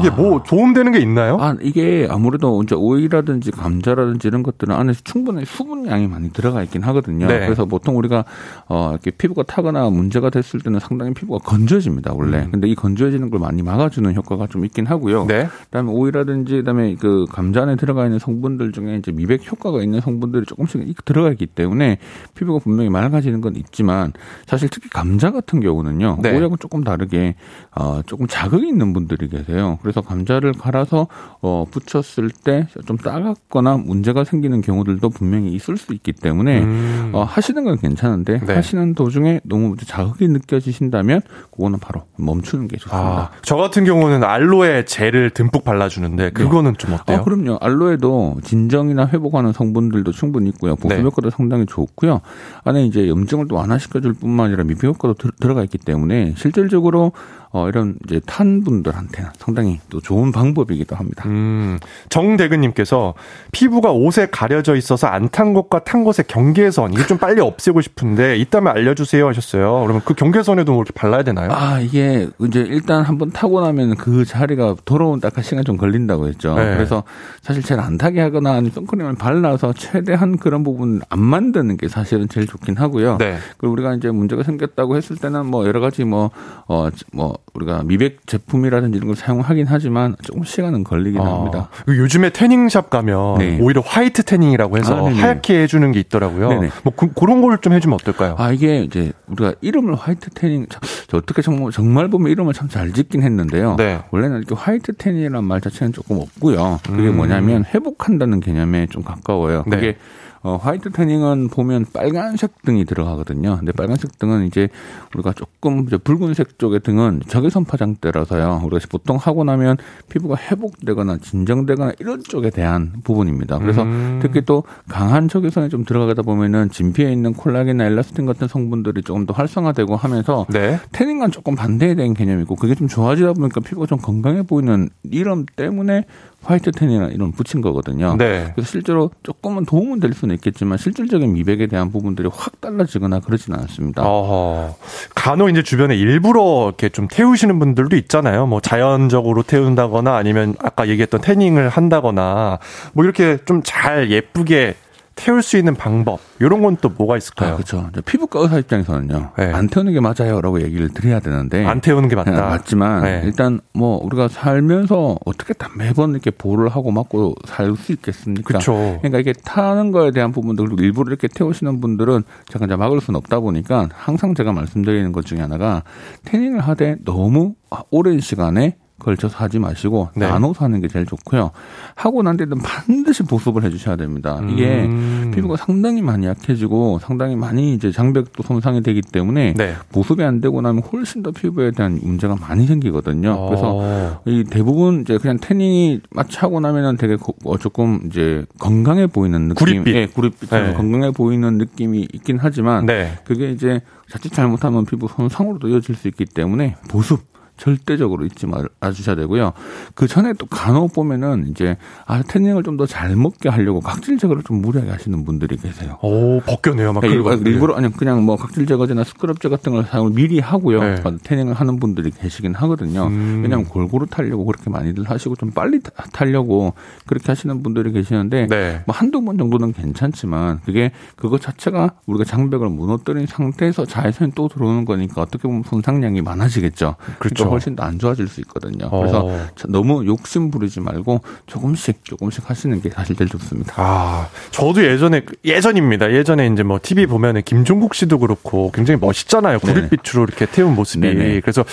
Speaker 1: 이게 뭐 도움되는 게 있나요?
Speaker 9: 아, 이게 아무래도 이제 오이라든지 감자라든지 이런 것들은 안에서 충분히 수분량이 많이 들어가 있긴 하거든요.
Speaker 1: 네.
Speaker 9: 그래서 보통 우리가 어 이렇게 피부가 타거나 문제가 됐을 때는 상당히 피부가 건조해집니다, 원래.
Speaker 1: 음.
Speaker 9: 근데 이 건조해지는 걸 많이 막아주는 효과가 좀 있긴 하고요.
Speaker 1: 네.
Speaker 9: 그다음에 오이라든지 그다음에 그 감자 안에 들어가 있는 성분들 중에 이제 미백 효과가 있는 성분들이 조금씩 들어가 있기 때문에 피부가 분명히 맑아지는 건 있지만 사실 특히 감자 같은 경우는요.
Speaker 1: 네.
Speaker 9: 오이하고 조금 다르게 어 조금 자극이 있는 분들이 계세요. 그래서 감자를 갈아서 어 붙였을 때 좀 따갑거나 문제가 생기는 경우들도 분명히 있을 수 있기 때문에
Speaker 1: 음.
Speaker 9: 어 하시는 건 괜찮은데
Speaker 1: 네.
Speaker 9: 하시는 도중에 너무 자극이 느껴지신다면 그거는 바로 멈추는 게 좋습니다.
Speaker 1: 아, 저 같은 경우는 알로에 젤을 듬뿍 발라주는데 그거는 좀 어때요?
Speaker 9: 아, 그럼요. 알로에도 진정이나 회복하는 성분들도 충분히 있고요. 보습
Speaker 1: 네.
Speaker 9: 효과도 상당히 좋고요. 안에 이제 염증을 또 완화시켜줄 뿐만 아니라 미백 효과도 들, 들어가 있기 때문에 실질적으로 어, 이런 이제 탄 분들한테는 상당히 또 좋은 방법이기도 합니다.
Speaker 1: 음, 정대근님께서 피부가 옷에 가려져 있어서 안탄 곳과 탄 곳의 경계선 이게 좀 빨리 없애고 싶은데 있다면 알려주세요 하셨어요. 그러면 그 경계선에도 뭐 이렇게 발라야 되나요?
Speaker 9: 아, 이게 이제 일단 한번 타고 나면 그 자리가 돌아온 딱한 시간 좀 걸린다고 했죠.
Speaker 1: 네.
Speaker 9: 그래서 사실 제일 안 타게 하거나 아니면 선크림을 발라서 최대한 그런 부분 안 만드는 게 사실은 제일 좋긴 하고요.
Speaker 1: 네.
Speaker 9: 그리고 우리가 이제 문제가 생겼다고 했을 때는 뭐 여러 가지 뭐, 어, 뭐 우리가 미백 제품이라든지 이런 걸 사용하긴 하지만 조금 시간은 걸리긴 합니다.
Speaker 1: 아, 요즘에 태닝샵 가면
Speaker 9: 네.
Speaker 1: 오히려 화이트 태닝이라고 해서
Speaker 9: 아.
Speaker 1: 하얗게 해주는 게 있더라고요.
Speaker 9: 네네.
Speaker 1: 뭐 그, 런 걸 좀 해주면 어떨까요?
Speaker 9: 아, 이게 이제 우리가 이름을 화이트 태닝, 참, 저 어떻게 정말, 정말 보면 이름을 참 잘 짓긴 했는데요.
Speaker 1: 네.
Speaker 9: 원래는 이렇게 화이트 태닝이라는 말 자체는 조금 없고요. 그게
Speaker 1: 음.
Speaker 9: 뭐냐면 회복한다는 개념에 좀 가까워요.
Speaker 1: 네.
Speaker 9: 그게 어, 화이트 태닝은 보면 빨간색 등이 들어가거든요. 근데 빨간색 등은 이제 우리가 조금 이제 붉은색 쪽의 등은 적외선 파장대라서요. 우리가 보통 하고 나면 피부가 회복되거나 진정되거나 이런 쪽에 대한 부분입니다. 그래서
Speaker 1: 음.
Speaker 9: 특히 또 강한 적외선에 좀 들어가다 보면은 진피에 있는 콜라겐이나 엘라스틴 같은 성분들이 조금 더 활성화되고 하면서
Speaker 1: 네.
Speaker 9: 태닝과는 조금 반대에 대한 개념이고 그게 좀 좋아지다 보니까 피부가 좀 건강해 보이는 이름 때문에 화이트 텐이나 이런 붙인 거거든요.
Speaker 1: 네.
Speaker 9: 그래서 실제로 조금은 도움은 될 수는 있겠지만 실질적인 미백에 대한 부분들이 확 달라지거나 그러지는 않습니다.
Speaker 1: 어허. 간혹 이제 주변에 일부러 이렇게 좀 태우시는 분들도 있잖아요. 뭐 자연적으로 태운다거나 아니면 아까 얘기했던 태닝을 한다거나 뭐 이렇게 좀 잘 예쁘게 태울 수 있는 방법 이런 건 또 뭐가 있을까요?
Speaker 9: 아, 그렇죠. 피부과 의사 입장에서는요.
Speaker 1: 네.
Speaker 9: 안 태우는 게 맞아요라고 얘기를 드려야 되는데
Speaker 1: 안 태우는 게 맞다.
Speaker 9: 네, 맞지만
Speaker 1: 네.
Speaker 9: 일단 뭐 우리가 살면서 어떻게 다 매번 이렇게 보호를 하고 맞고 살 수 있겠습니까?
Speaker 1: 그렇죠.
Speaker 9: 그러니까 이게 타는 거에 대한 부분들 그리고 일부러 이렇게 태우시는 분들은 제가 이제 막을 수는 없다 보니까 항상 제가 말씀드리는 것 중에 하나가 태닝을 하되 너무 오랜 시간에 걸쳐서 하지 마시고
Speaker 1: 네.
Speaker 9: 나눠서 하는 게 제일 좋고요. 하고 난 뒤에는 반드시 보습을 해주셔야 됩니다. 이게
Speaker 1: 음.
Speaker 9: 피부가 상당히 많이 약해지고 상당히 많이 이제 장벽도 손상이 되기 때문에
Speaker 1: 네.
Speaker 9: 보습이 안 되고 나면 훨씬 더 피부에 대한 문제가 많이 생기거든요. 그래서
Speaker 1: 어.
Speaker 9: 이 대부분 이제 그냥 태닝이 마치 하고 나면은 되게 고- 어, 조금 이제 건강해 보이는 느낌,
Speaker 1: 구릿빛.
Speaker 9: 예, 구릿빛처럼
Speaker 1: 네.
Speaker 9: 건강해 보이는 느낌이 있긴 하지만
Speaker 1: 네.
Speaker 9: 그게 이제 자칫 잘못하면 피부 손상으로도 이어질 수 있기 때문에 보습 절대적으로 잊지 말아주셔야 되고요. 그 전에 또 간혹 보면은 이제 아 태닝을 좀 더 잘 먹게 하려고 각질 제거를 좀 무리하게 하시는 분들이 계세요.
Speaker 1: 오 벗겨내요 막
Speaker 9: 그러니까
Speaker 1: 긁어요.
Speaker 9: 일부러 아니 그냥 뭐 각질 제거제나 스크럽제 같은 걸 사용을 미리 하고요.
Speaker 1: 네.
Speaker 9: 어, 태닝을 하는 분들이 계시긴 하거든요.
Speaker 1: 음.
Speaker 9: 왜냐하면 골고루 타려고 그렇게 많이들 하시고 좀 빨리 타- 타려고 그렇게 하시는 분들이 계시는데
Speaker 1: 네.
Speaker 9: 뭐 한두 번 정도는 괜찮지만 그게 그것 자체가 우리가 장벽을 무너뜨린 상태에서 자외선이 또 들어오는 거니까 어떻게 보면 손상량이 많아지겠죠.
Speaker 1: 그렇죠.
Speaker 9: 그러니까 훨씬 더 안 좋아질 수 있거든요. 그래서
Speaker 1: 어.
Speaker 9: 자- 너무 욕심 부리지 말고 조금씩 조금씩 하시는 게 사실 제일 좋습니다.
Speaker 1: 아, 저도 예전에 예전입니다. 예전에 이제 뭐 TV 보면은 김종국 씨도 그렇고 굉장히 멋있잖아요. 구릿빛으로 이렇게 태운 모습이.
Speaker 9: 네네.
Speaker 1: 그래서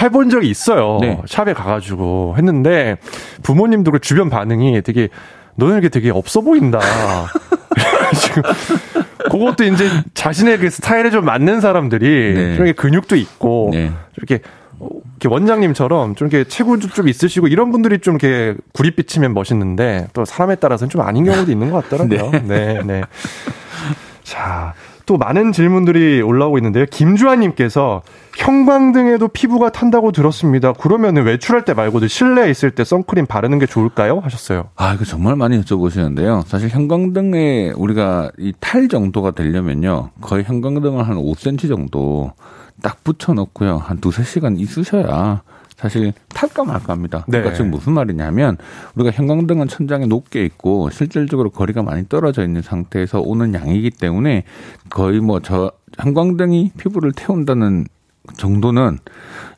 Speaker 1: 해본 적이 있어요.
Speaker 9: 네.
Speaker 1: 샵에 가가지고 했는데 부모님도 그 주변 반응이 되게 너는 이렇게 되게 없어 보인다. 지금 그것도 이제 자신의 그 스타일에 좀 맞는 사람들이
Speaker 9: 네.
Speaker 1: 좀 이렇게 근육도 있고
Speaker 9: 네.
Speaker 1: 이렇게 어, 이렇게 원장님처럼 좀 이렇게 체구도 좀 있으시고 이런 분들이 좀 이렇게 구릿빛이면 멋있는데 또 사람에 따라서는 좀 아닌 경우도 있는 것 같더라고요. 네, 네. 자, 또 많은 질문들이 올라오고 있는데요. 김주환님께서 형광등에도 피부가 탄다고 들었습니다. 그러면 외출할 때 말고도 실내에 있을 때 선크림 바르는 게 좋을까요? 하셨어요.
Speaker 9: 아, 이거 정말 많이 여쭤보시는데요. 사실 형광등에 우리가 이 탈 정도가 되려면요. 거의 형광등을 한 5cm 정도 딱 붙여놓고요. 한 두세 시간 있으셔야 사실 탈까 말까 합니다.
Speaker 1: 네.
Speaker 9: 그러니까 지금 무슨 말이냐면 우리가 형광등은 천장에 높게 있고 실질적으로 거리가 많이 떨어져 있는 상태에서 오는 양이기 때문에 거의 뭐 저 형광등이 피부를 태운다는 정도는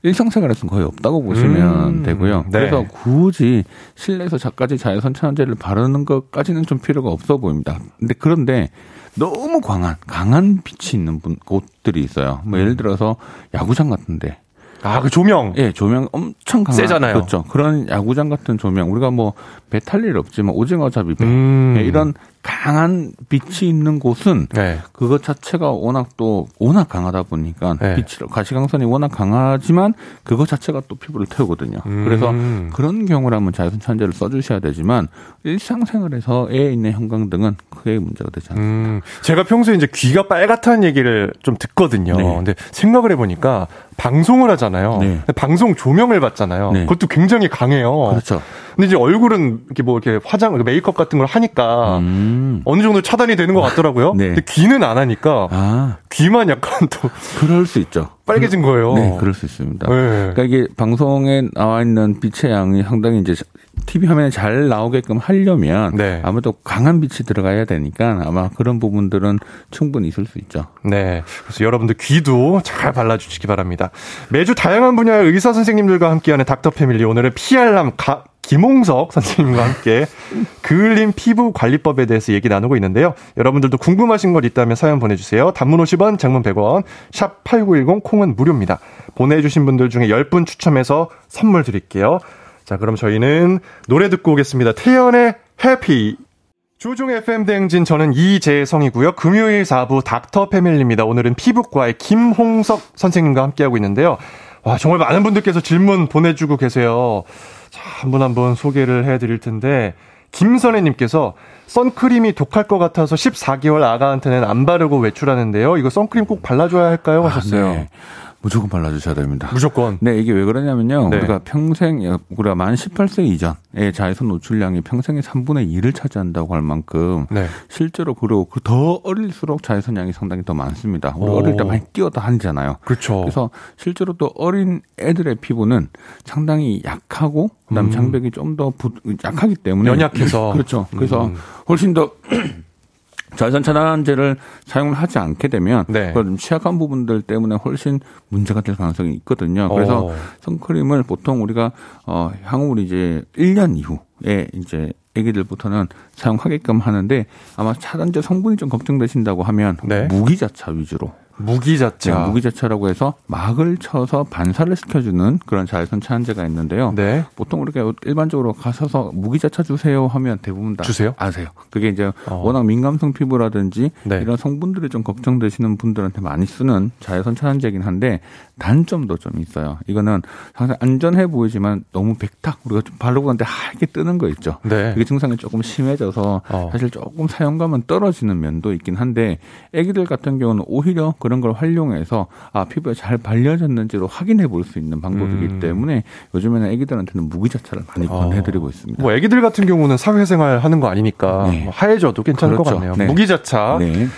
Speaker 9: 일상생활에서는 거의 없다고 보시면
Speaker 1: 음,
Speaker 9: 되고요.
Speaker 1: 네.
Speaker 9: 그래서 굳이 실내에서 저까지 자외선 차단제를 바르는 것까지는 좀 필요가 없어 보입니다. 근데 그런데 너무 강한 강한 빛이 있는 분, 곳들이 있어요. 뭐 예를 들어서 야구장 같은데
Speaker 1: 아, 그 조명.
Speaker 9: 예, 조명 엄청 강한
Speaker 1: 세잖아요.
Speaker 9: 그렇죠. 그런 야구장 같은 조명 우리가 뭐 배 탈 일 없지만 오징어 잡이 배
Speaker 1: 음.
Speaker 9: 예, 이런 강한 빛이 있는 곳은
Speaker 1: 네.
Speaker 9: 그것 자체가 워낙 또 워낙 강하다 보니까
Speaker 1: 네.
Speaker 9: 빛이 가시광선이 워낙 강하지만 그것 자체가 또 피부를 태우거든요.
Speaker 1: 음.
Speaker 9: 그래서 그런 경우라면 자외선 차단제를 써주셔야 되지만 일상생활에서에 있는 형광등은 크게 문제가 되지 않습니다.
Speaker 1: 음, 제가 평소에 이제 귀가 빨갛다는 얘기를 좀 듣거든요.
Speaker 9: 네.
Speaker 1: 근데 생각을 해보니까 방송을 하잖아요.
Speaker 9: 네.
Speaker 1: 방송 조명을 받잖아요.
Speaker 9: 네.
Speaker 1: 그것도 굉장히 강해요.
Speaker 9: 그렇죠.
Speaker 1: 근데 이제 얼굴은 이렇게 뭐 이렇게 화장, 메이크업 같은 걸 하니까
Speaker 9: 음.
Speaker 1: 어느 정도 차단이 되는 것 같더라고요.
Speaker 9: 네.
Speaker 1: 근데 귀는 안 하니까
Speaker 9: 아,
Speaker 1: 귀만 약간 또
Speaker 9: 그럴 수 있죠.
Speaker 1: 빨개진 거예요.
Speaker 9: 네, 그럴 수 있습니다.
Speaker 1: 네.
Speaker 9: 그러니까 이게 방송에 나와 있는 빛의 양이 상당히 이제 TV 화면에 잘 나오게끔 하려면
Speaker 1: 네.
Speaker 9: 아무래도 강한 빛이 들어가야 되니까 아마 그런 부분들은 충분히 있을 수 있죠.
Speaker 1: 네. 그래서 여러분들 귀도 잘 발라주시기 바랍니다. 매주 다양한 분야의 의사 선생님들과 함께하는 닥터 패밀리. 오늘은 피알람 가, 김홍석 선생님과 함께 그을린 피부 관리법에 대해서 얘기 나누고 있는데요. 여러분들도 궁금하신 것 있다면 사연 보내주세요. 단문 50원, 장문 100원, 샵 8910 콩은 무료입니다. 보내주신 분들 중에 10분 추첨해서 선물 드릴게요. 자, 그럼 저희는 노래 듣고 오겠습니다. 태연의 해피. 조종 FM 대행진 저는 이재성이고요. 금요일 4부 닥터 패밀리입니다. 오늘은 피부과의 김홍석 선생님과 함께하고 있는데요. 와, 정말 많은 분들께서 질문 보내주고 계세요. 자, 한분 한 분 소개를 해드릴 텐데, 김선혜님께서 선크림이 독할 것 같아서 14개월 아가한테는 안 바르고 외출하는데요. 이거 선크림 꼭 발라줘야 할까요? 하셨어요.
Speaker 9: 아, 네. 무조건 발라주셔야 됩니다.
Speaker 1: 무조건.
Speaker 9: 네, 이게 왜 그러냐면요.
Speaker 1: 네.
Speaker 9: 우리가 평생, 우리가 만 18세 이전의 자외선 노출량이 평생의 3분의 2를 차지한다고 할 만큼
Speaker 1: 네.
Speaker 9: 실제로 그리고 그더 어릴수록 자외선량이 상당히 더 많습니다. 우리
Speaker 1: 오.
Speaker 9: 어릴 때 많이 뛰어다니잖아요.
Speaker 1: 그렇죠.
Speaker 9: 그래서 실제로 또 어린 애들의 피부는 상당히 약하고 그다음
Speaker 1: 음.
Speaker 9: 에 장벽이 좀 더 약하기 때문에
Speaker 1: 연약해서.
Speaker 9: 그렇죠. 그래서
Speaker 1: 음.
Speaker 9: 훨씬 더 자외선 차단제를 사용을 하지 않게 되면
Speaker 1: 네.
Speaker 9: 그런 취약한 부분들 때문에 훨씬 문제가 될 가능성이 있거든요. 그래서
Speaker 1: 어.
Speaker 9: 선크림을 보통 우리가 어 향후 우리 이제 1년 이후에 이제 애기들부터는 사용하게끔 하는데 아마 차단제 성분이 좀 걱정되신다고 하면
Speaker 1: 네.
Speaker 9: 무기자차 위주로
Speaker 1: 무기자차.
Speaker 9: 네, 무기자차라고 해서 막을 쳐서 반사를 시켜주는 그런 자외선 차단제가 있는데요.
Speaker 1: 네.
Speaker 9: 보통 우리가 일반적으로 가셔서 무기자차 주세요 하면 대부분 다
Speaker 1: 주세요?
Speaker 9: 아세요. 그게 이제
Speaker 1: 어.
Speaker 9: 워낙 민감성 피부라든지
Speaker 1: 네.
Speaker 9: 이런 성분들이 좀 걱정되시는 분들한테 많이 쓰는 자외선 차단제긴 한데 단점도 좀 있어요. 이거는 항상 안전해 보이지만 너무 백탁 우리가 좀 바르고 나는데 하얗게 뜨는 거 있죠.
Speaker 1: 네.
Speaker 9: 그게 증상이 조금 심해져서
Speaker 1: 어.
Speaker 9: 사실 조금 사용감은 떨어지는 면도 있긴 한데 아기들 같은 경우는 오히려 그런 걸 활용해서 아 피부에 잘 발려졌는지로 확인해 볼 수 있는 방법이기
Speaker 1: 음.
Speaker 9: 때문에 요즘에는 아기들한테는 무기자차를 많이
Speaker 1: 어.
Speaker 9: 권해드리고 있습니다.
Speaker 1: 뭐 애기들 같은 경우는 사회생활 하는 거 아니니까
Speaker 9: 네.
Speaker 1: 뭐 하얘져도 괜찮을 것
Speaker 9: 그렇죠.
Speaker 1: 같네요.
Speaker 9: 네.
Speaker 1: 무기자차를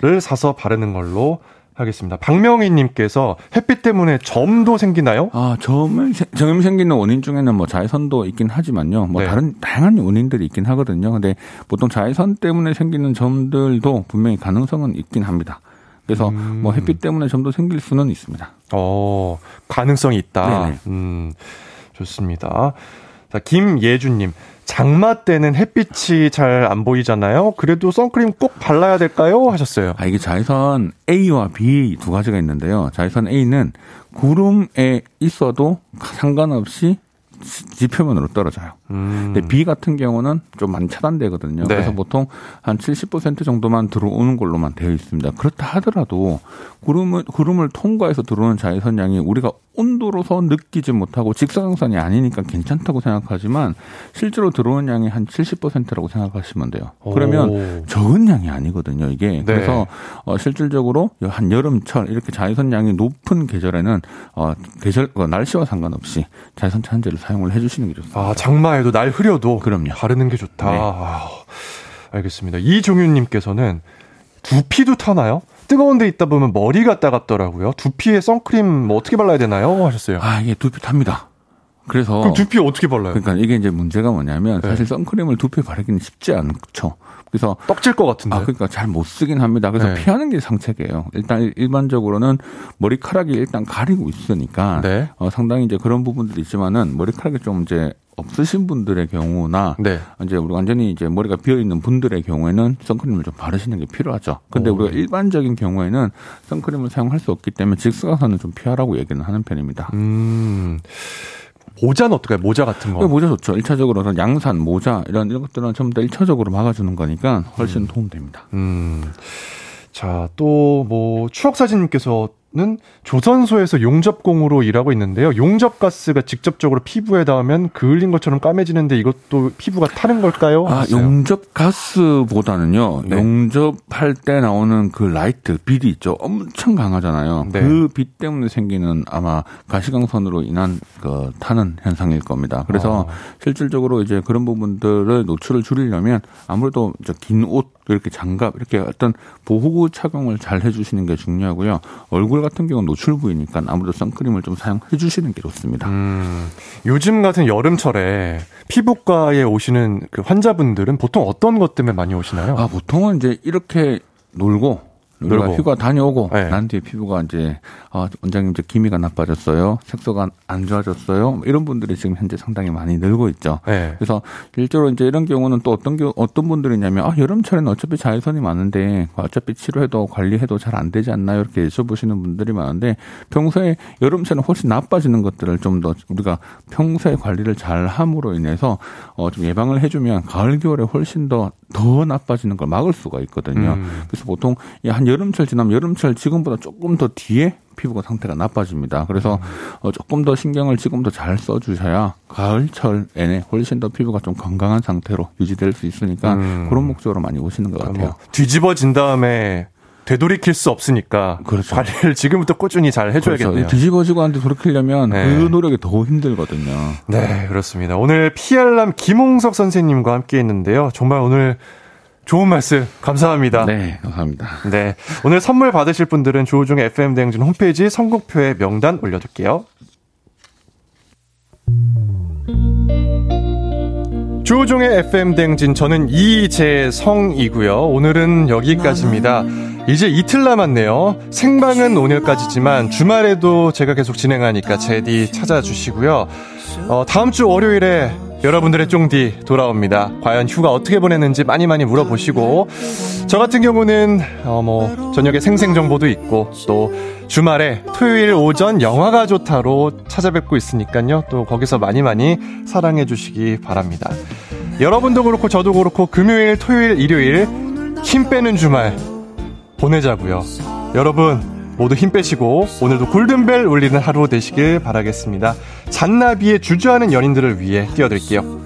Speaker 9: 네.
Speaker 1: 사서 바르는 걸로 하겠습니다. 박명희님께서 햇빛 때문에 점도 생기나요?
Speaker 9: 아, 점을, 세- 점 생기는 원인 중에는 뭐 자외선도 있긴 하지만요. 뭐
Speaker 1: 네.
Speaker 9: 다른, 다양한 원인들이 있긴 하거든요. 근데 보통 자외선 때문에 생기는 점들도 분명히 가능성은 있긴 합니다. 그래서
Speaker 1: 음.
Speaker 9: 뭐 햇빛 때문에 점도 생길 수는 있습니다.
Speaker 1: 어, 가능성이 있다.
Speaker 9: 네네.
Speaker 1: 음, 좋습니다. 자, 김예준님. 장마 때는 햇빛이 잘 안 보이잖아요. 그래도 선크림 꼭 발라야 될까요? 하셨어요.
Speaker 9: 아, 이게 자외선 A와 B 두 가지가 있는데요. 자외선 A는 구름에 있어도 상관없이 지- 지표면으로 떨어져요.
Speaker 1: 음.
Speaker 9: 근데 B 같은 경우는 좀 많이 차단되거든요.
Speaker 1: 네.
Speaker 9: 그래서 보통 한 70% 정도만 들어오는 걸로만 되어 있습니다. 그렇다 하더라도 구름을 구름을 통과해서 들어오는 자외선량이 우리가 온도로서 느끼지 못하고 직사광선이 아니니까 괜찮다고 생각하지만 실제로 들어오는 양이 한 70%라고 생각하시면 돼요. 그러면
Speaker 1: 오.
Speaker 9: 적은 양이 아니거든요, 이게.
Speaker 1: 네.
Speaker 9: 그래서 어, 실질적으로 한 여름철 이렇게 자외선 양이 높은 계절에는 어, 계절 어, 날씨와 상관없이 자외선 차단제를 사용을 해 주시는 게 좋습니다.
Speaker 1: 아, 장마에 도 날 흐려도
Speaker 9: 그럼요.
Speaker 1: 바르는 게 좋다.
Speaker 9: 네.
Speaker 1: 아, 알겠습니다. 이종윤님께서는 두피도 타나요? 뜨거운 데 있다 보면 머리가 따갑더라고요. 두피에 선크림 뭐 어떻게 발라야 되나요? 하셨어요.
Speaker 9: 아, 이게 두피 탑니다. 그래서
Speaker 1: 그럼 두피 어떻게 발라요?
Speaker 9: 그러니까 이게 이제 문제가 뭐냐면
Speaker 1: 네.
Speaker 9: 사실 선크림을 두피에 바르기는 쉽지 않죠. 그래서
Speaker 1: 떡질 것 같은데.
Speaker 9: 아 그러니까 잘 못 쓰긴 합니다. 그래서
Speaker 1: 네.
Speaker 9: 피하는 게 상책이에요. 일단 일- 일반적으로는 머리카락이 일단 가리고 있으니까
Speaker 1: 네.
Speaker 9: 어, 상당히 이제 그런 부분들이 있지만은 머리카락이 좀 이제 없으신 분들의 경우나
Speaker 1: 네.
Speaker 9: 이제 우리 완전히 이제 머리가 비어 있는 분들의 경우에는 선크림을 좀 바르시는 게 필요하죠. 근데
Speaker 1: 오.
Speaker 9: 우리가 일반적인 경우에는 선크림을 사용할 수 없기 때문에 직사광선은 좀 피하라고 얘기는 하는 편입니다.
Speaker 1: 음. 모자는 어떨까요? 모자 같은
Speaker 9: 그
Speaker 1: 거.
Speaker 9: 모자 좋죠. 1차적으로는 양산, 모자 이런 이런 것들은 전부 다 1차적으로 막아주는 거니까 훨씬 도움됩니다.
Speaker 1: 음. 자, 또 뭐 추억 사진님께서 는 조선소에서 용접공으로 일하고 있는데요. 용접 가스가 직접적으로 피부에 닿으면 그을린 것처럼 까매지는데 이것도 피부가 타는 걸까요?
Speaker 9: 아. 용접 가스보다는요.
Speaker 1: 네.
Speaker 9: 용접할 때 나오는 그 라이트, 빛이 있죠. 엄청 강하잖아요.
Speaker 1: 네.
Speaker 9: 그빛 때문에 생기는 아마 가시광선으로 인한 그 타는 현상일 겁니다. 그래서
Speaker 1: 아.
Speaker 9: 실질적으로 이제 그런 부분들을 노출을 줄이려면 아무래도 긴 옷, 이렇게 장갑, 이렇게 어떤 보호구 착용을 잘 해주시는 게 중요하고요. 얼굴 같은 경우는 노출 부위니까 아무래도 선크림을 좀 사용해 주시는 게 좋습니다.
Speaker 1: 음, 요즘 같은 여름철에 피부과에 오시는 그 환자분들은 보통 어떤 것 때문에 많이 오시나요?
Speaker 9: 아, 보통은 이제 이렇게 놀고 우리가
Speaker 1: 놀고.
Speaker 9: 휴가 다녀오고
Speaker 1: 네.
Speaker 9: 난 뒤에 피부가 이제 아 원장님 이제 기미가 나빠졌어요 색소가 안 좋아졌어요 뭐 이런 분들이 지금 현재 상당히 많이 늘고 있죠
Speaker 1: 네.
Speaker 9: 그래서 실제로 이제 이런 경우는 또 어떤 경우 어떤 분들이냐면 아 여름철에는 어차피 자외선이 많은데 어차피 치료해도 관리해도 잘 안 되지 않나요 이렇게 여쭤보시는 분들이 많은데 평소에 여름철에는 훨씬 나빠지는 것들을 좀 더 우리가 평소에 관리를 잘 함으로 인해서 어 좀 예방을 해주면 가을 겨울에 훨씬 더더 나빠지는 걸 막을 수가 있거든요.
Speaker 1: 음.
Speaker 9: 그래서 보통 이한 여름철 지나면 여름철 지금보다 조금 더 뒤에 피부가 상태가 나빠집니다. 그래서 어, 조금 더 신경을 지금도 잘 써주셔야 가을철에는 훨씬 더 피부가 좀 건강한 상태로 유지될 수 있으니까
Speaker 1: 음.
Speaker 9: 그런 목적으로 많이 오시는 것 같아요.
Speaker 1: 뭐 뒤집어진 다음에 되돌이킬 수 없으니까
Speaker 9: 그렇죠.
Speaker 1: 관리를 지금부터 꾸준히 잘 해줘야겠네요.
Speaker 9: 그렇죠. 뒤집어지고 한테 돌이키려면
Speaker 1: 네.
Speaker 9: 그 노력이 더 힘들거든요.
Speaker 1: 네, 그렇습니다. 오늘 피알람 김홍석 선생님과 함께 했는데요. 정말 오늘 좋은 말씀 감사합니다.
Speaker 9: 네, 감사합니다.
Speaker 1: 네. 오늘 선물 받으실 분들은 조우종의 FM 대행진 홈페이지 선곡표에 명단 올려둘게요. 조우종의 FM 대행진 저는 이재성이고요. 오늘은 여기까지입니다. 이제 이틀 남았네요. 생방은 오늘까지지만 주말에도 제가 계속 진행하니까 제디 찾아주시고요. 어, 다음 주 월요일에 여러분들의 쫑디 돌아옵니다. 과연 휴가 어떻게 보냈는지 많이 많이 물어보시고 저 같은 경우는 어, 뭐 저녁에 생생 정보도 있고 또 주말에 토요일 오전 영화가 좋다로 찾아뵙고 있으니까요. 또 거기서 많이 많이 사랑해 주시기 바랍니다. 여러분도 그렇고 저도 그렇고 금요일, 토요일, 일요일 힘 빼는 주말 보내자고요. 여러분 모두 힘 빼시고 오늘도 골든벨 울리는 하루 되시길 바라겠습니다. 잔나비의 주저하는 연인들을 위해 띄워드릴게요.